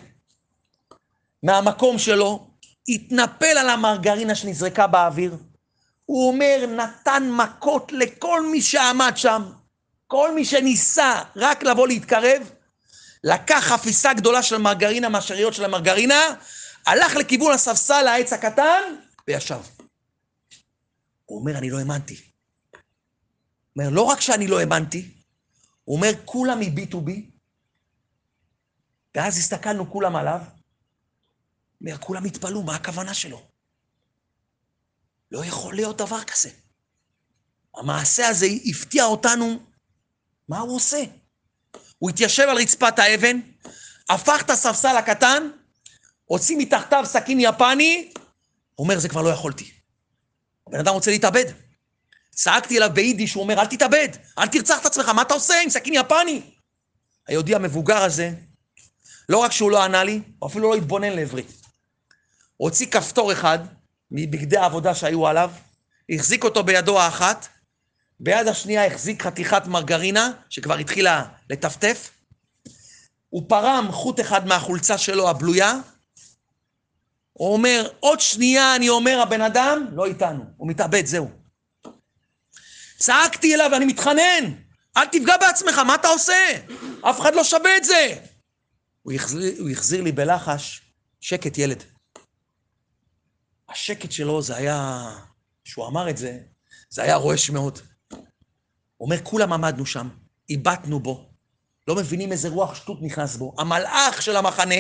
מהמקום שלו, התנפל על המרגרינה שנזרקה באוויר. הוא אומר, נתן מכות לכל מי שעמד שם, כל מי שניסה רק לבוא להתקרב, לקח חפיסה גדולה של מרגרינה מהשאריות של המרגרינה, הלך לכיוון הספסל העץ הקטן וישב. הוא אומר, אני לא האמנתי. הוא אומר, לא רק שאני לא האמנתי, הוא אומר, כולם הביטו בי, ואז הסתכלנו כולם עליו, אומר, כולם התפלאו, מה הכוונה שלו? לא יכול להיות דבר כזה. המעשה הזה הפתיע אותנו, מה הוא עושה? הוא התיישב על רצפת האבן, הפך את הספסל הקטן, הוציא מתחתיו סכין יפני, הוא אומר, זה כבר לא יכולתי. הבן אדם רוצה להתאבד. צעקתי אליו ביידיש, הוא אומר, אל תתאבד, אל תרצח את עצמך, מה אתה עושה עם סכין יפני? היהודי המבוגר הזה, לא רק שהוא לא ענה לי, הוא אפילו לא התבונן לעברי. הוא הוציא כפתור אחד מבגדי העבודה שהיו עליו, החזיק אותו בידו האחת, ביד השנייה החזיק חתיכת מרגרינה, שכבר התחילה לטפטף. הוא פרם חוט אחד מהחולצה שלו, הבלויה. הוא אומר, עוד שנייה, אני אומר, הבן אדם לא איתנו, הוא מתאבד, זהו. צעקתי אליו ואני מתחנן, אל תפגע בעצמך, מה אתה עושה? אף אחד לא שווה את זה. הוא החזיר, הוא החזיר לי בלחש, שקט ילד. השקט שלו זה היה, כשהוא אמר את זה, זה היה רועש מאוד. הוא אומר, כולם עמדנו שם, איבדנו בו, לא מבינים איזה רוח שטות נכנס בו. המלאך של המחנה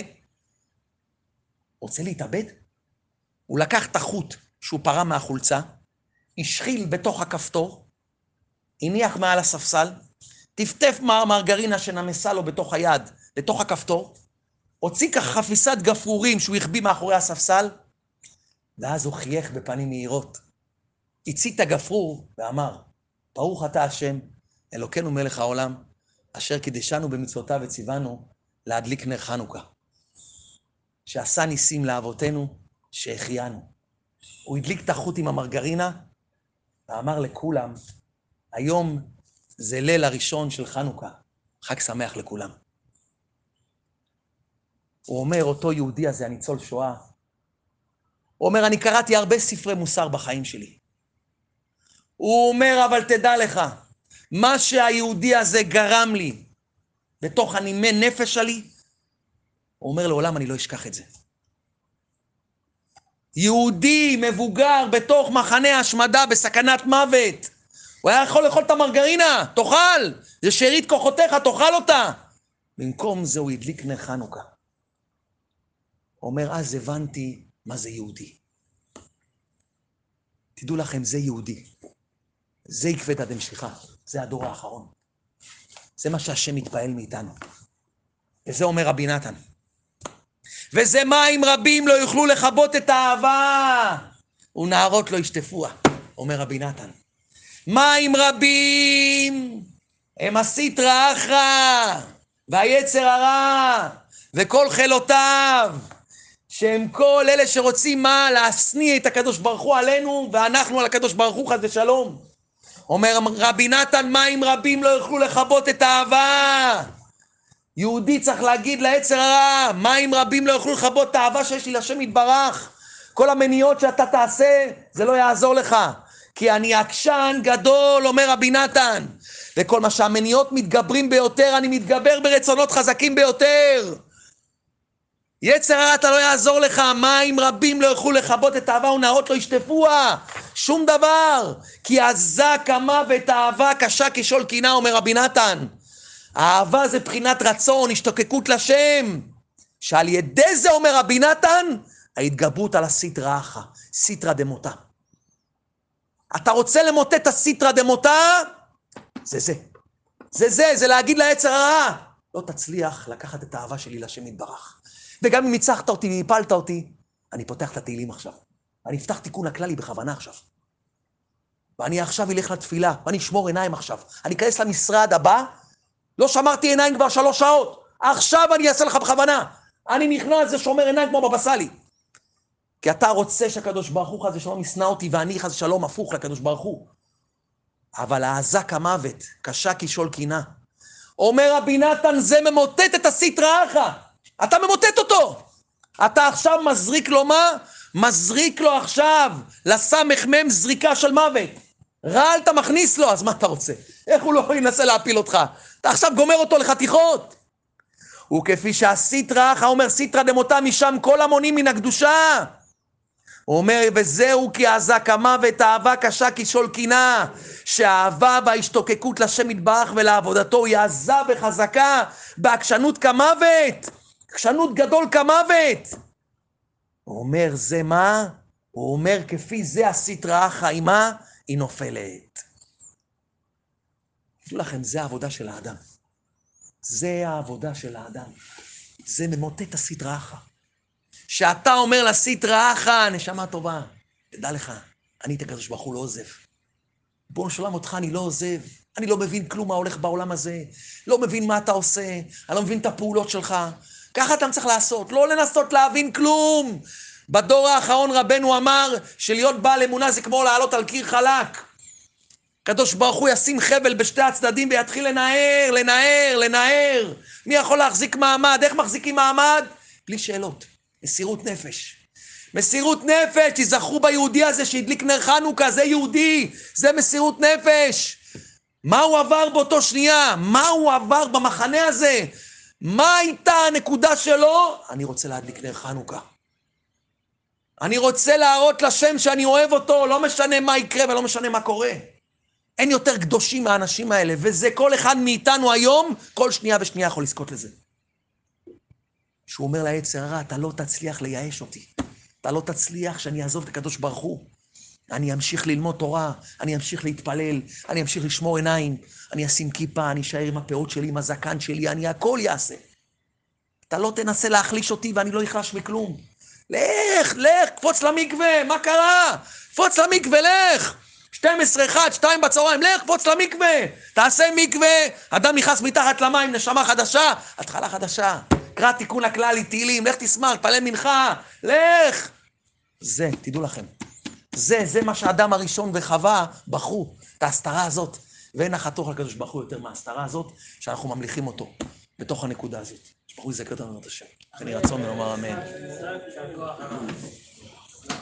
רוצה להתאבד? הוא לקח את החוט שהוא פרע מהחולצה, השחיל בתוך הכפתור, הניח מעל הספסל, טפטף מרגרינה שנמסה לו בתוך היד, לתוך הכפתור, הוציא ככה חפיסת גפרורים שהוא החביא מאחורי הספסל, ואז הוא חייך בפנים מהירות. הצית הגפרור ואמר, ברוך אתה השם, אלוקינו מלך העולם, אשר קידשנו במצוותיו וציוונו להדליק נר חנוכה. שעשה ניסים לאבותינו, שהחיינו. הוא הדליק את החוט עם המרגרינה, ואמר לכולם, היום זה ליל הראשון של חנוכה, חג שמח לכולם. הוא אומר, אותו יהודי הזה, הניצול שואה, הוא אומר, אני קראתי הרבה ספרי מוסר בחיים שלי. הוא אומר, אבל תדע לך, מה שהיהודי הזה גרם לי בתוך הנימי נפש שלי, הוא אומר, לעולם אני לא אשכח את זה. יהודי מבוגר בתוך מחנה השמדה בסכנת מוות. הוא היה יכול לאכול את המרגרינה, תאכל, זה שארית כוחותיך, תאכל אותה. במקום זה הוא הדליק נר חנוכה. אומר, אז הבנתי מה זה יהודי. תדעו לכם, זה יהודי. זה עקבתא דמשיחא, זה הדור האחרון. זה מה שהשם מתפעל מאיתנו. וזה אומר רבי נתן. וזה מים רבים לא יוכלו לכבות את האהבה, ונערות לא ישטפוה, אומר רבי נתן. מים רבים הם הסיטרא אחרא, והיצר הרע, וכל חילותיו, שהם כל אלה שרוצים מה? להשניא את הקדוש ברוך הוא עלינו, ואנחנו על הקדוש ברוך הוא חס ושלום. אומר רבי נתן, מים רבים לא יוכלו לכבות את האהבה. יהודי צריך להגיד לעצר הרע, מים רבים לא יוכלו לכבות את האהבה שיש לי לשם יתברך. כל המניעות שאתה תעשה, זה לא יעזור לך. כי אני עקשן גדול, אומר רבי נתן. וכל מה שהמניעות מתגברים ביותר, אני מתגבר ברצונות חזקים ביותר. יצר הרע אתה לא יעזור לך, מים רבים לא יוכלו לכבות את האהבה ונערות לא ישטפוה, שום דבר. כי עזה כמה ואת האהבה קשה כשול קינה, אומר רבי נתן. אהבה זה בחינת רצון, השתוקקות לשם. שעל ידי זה, אומר רבי נתן, ההתגברות על הסיטרא אחא, סיטרא דמותא. אתה רוצה למוטט את הסיטרא דמותא? זה זה. זה זה, זה להגיד לעצר הרע. לא תצליח לקחת את האהבה שלי לשם יתברך. וגם אם ניצחת אותי והפלת אותי, אני פותח את התהילים עכשיו. אני אפתח תיקון הכללי בכוונה עכשיו. ואני עכשיו אלך לתפילה, ואני אשמור עיניים עכשיו. אני אכנס למשרד הבא, לא שמרתי עיניים כבר שלוש שעות. עכשיו אני אעשה לך בכוונה. אני נכנס ושומר עיניים כמו בבא סאלי. כי אתה רוצה שהקדוש ברוך הוא חס ושלום ישנא אותי, ואני חס ושלום הפוך לקדוש ברוך הוא. אבל האזק המוות, קשה כשאול קינה. אומר רבי נתן, זה ממוטט את הסטרא אחא. אתה ממוטט אותו. אתה עכשיו מזריק לו מה? מזריק לו עכשיו לסמ"ם זריקה של מוות. רעל אתה מכניס לו, אז מה אתה רוצה? איך הוא לא ינסה להפיל אותך? אתה עכשיו גומר אותו לחתיכות. וכפי שהסיטרא אחא אומר סיטרא דמותא משם כל המונים מן הקדושה. הוא אומר, וזהו כי אזק המוות, אהבה קשה כשול קינה, שהאהבה וההשתוקקות לשם יתברך ולעבודתו היא עזה וחזקה, בעקשנות כמוות, עקשנות גדול כמוות. הוא אומר, זה מה? הוא אומר, כפי זה הסיטרא אחא עימה, היא נופלת. תדעו לכם, זה העבודה של האדם. זה העבודה של האדם. זה ממוטט הסטרא אחא. שאתה אומר לסטרא אחא, נשמה טובה, תדע לך, אני את הקדוש ברוך הוא לא עוזב. בוא נשלם אותך אני לא עוזב. אני לא מבין כלום מה הולך בעולם הזה. לא מבין מה אתה עושה, אני לא מבין את הפעולות שלך. ככה אתה צריך לעשות, לא לנסות להבין כלום. בדור האחרון רבנו אמר שלהיות בעל אמונה זה כמו לעלות על קיר חלק. הקדוש ברוך הוא ישים חבל בשתי הצדדים ויתחיל לנער, לנער, לנער. מי יכול להחזיק מעמד? איך מחזיקים מעמד? בלי שאלות. מסירות נפש. מסירות נפש, תיזכרו ביהודי הזה שהדליק נר חנוכה, זה יהודי, זה מסירות נפש. מה הוא עבר באותו שנייה? מה הוא עבר במחנה הזה? מה הייתה הנקודה שלו? אני רוצה להדליק נר חנוכה. אני רוצה להראות לשם שאני אוהב אותו, לא משנה מה יקרה ולא משנה מה קורה. אין יותר קדושים מהאנשים האלה, וזה כל אחד מאיתנו היום, כל שנייה ושנייה יכול לזכות לזה. שהוא אומר ליצר הרע, אתה לא תצליח לייאש אותי. אתה לא תצליח שאני אעזוב את הקדוש ברוך הוא. אני אמשיך ללמוד תורה, אני אמשיך להתפלל, אני אמשיך לשמור עיניים, אני אשים כיפה, אני אשאר עם הפאות שלי, עם הזקן שלי, אני הכל יעשה. אתה לא תנסה להחליש אותי ואני לא אחלש מכלום. לך, לך, קפוץ למקווה, מה קרה? קפוץ למקווה, לך. 12, 1, 2 בצהריים, לך, קפוץ למקווה, תעשה מקווה, אדם נכנס מתחת למים, נשמה חדשה, התחלה חדשה. קרא תיקון הכלל, תהילים, לך תשמח, תפלל מנחה, לך. זה, תדעו לכם, זה, זה מה שהאדם הראשון וחווה בחרו, את ההסתרה הזאת. ואין נחתוך לקדוש ברוך הוא יותר מההסתרה הזאת, שאנחנו ממליכים אותו בתוך הנקודה הזאת. ברוך הוא יזכר אותנו את השם. כן יהי רצון ונאמר אמן.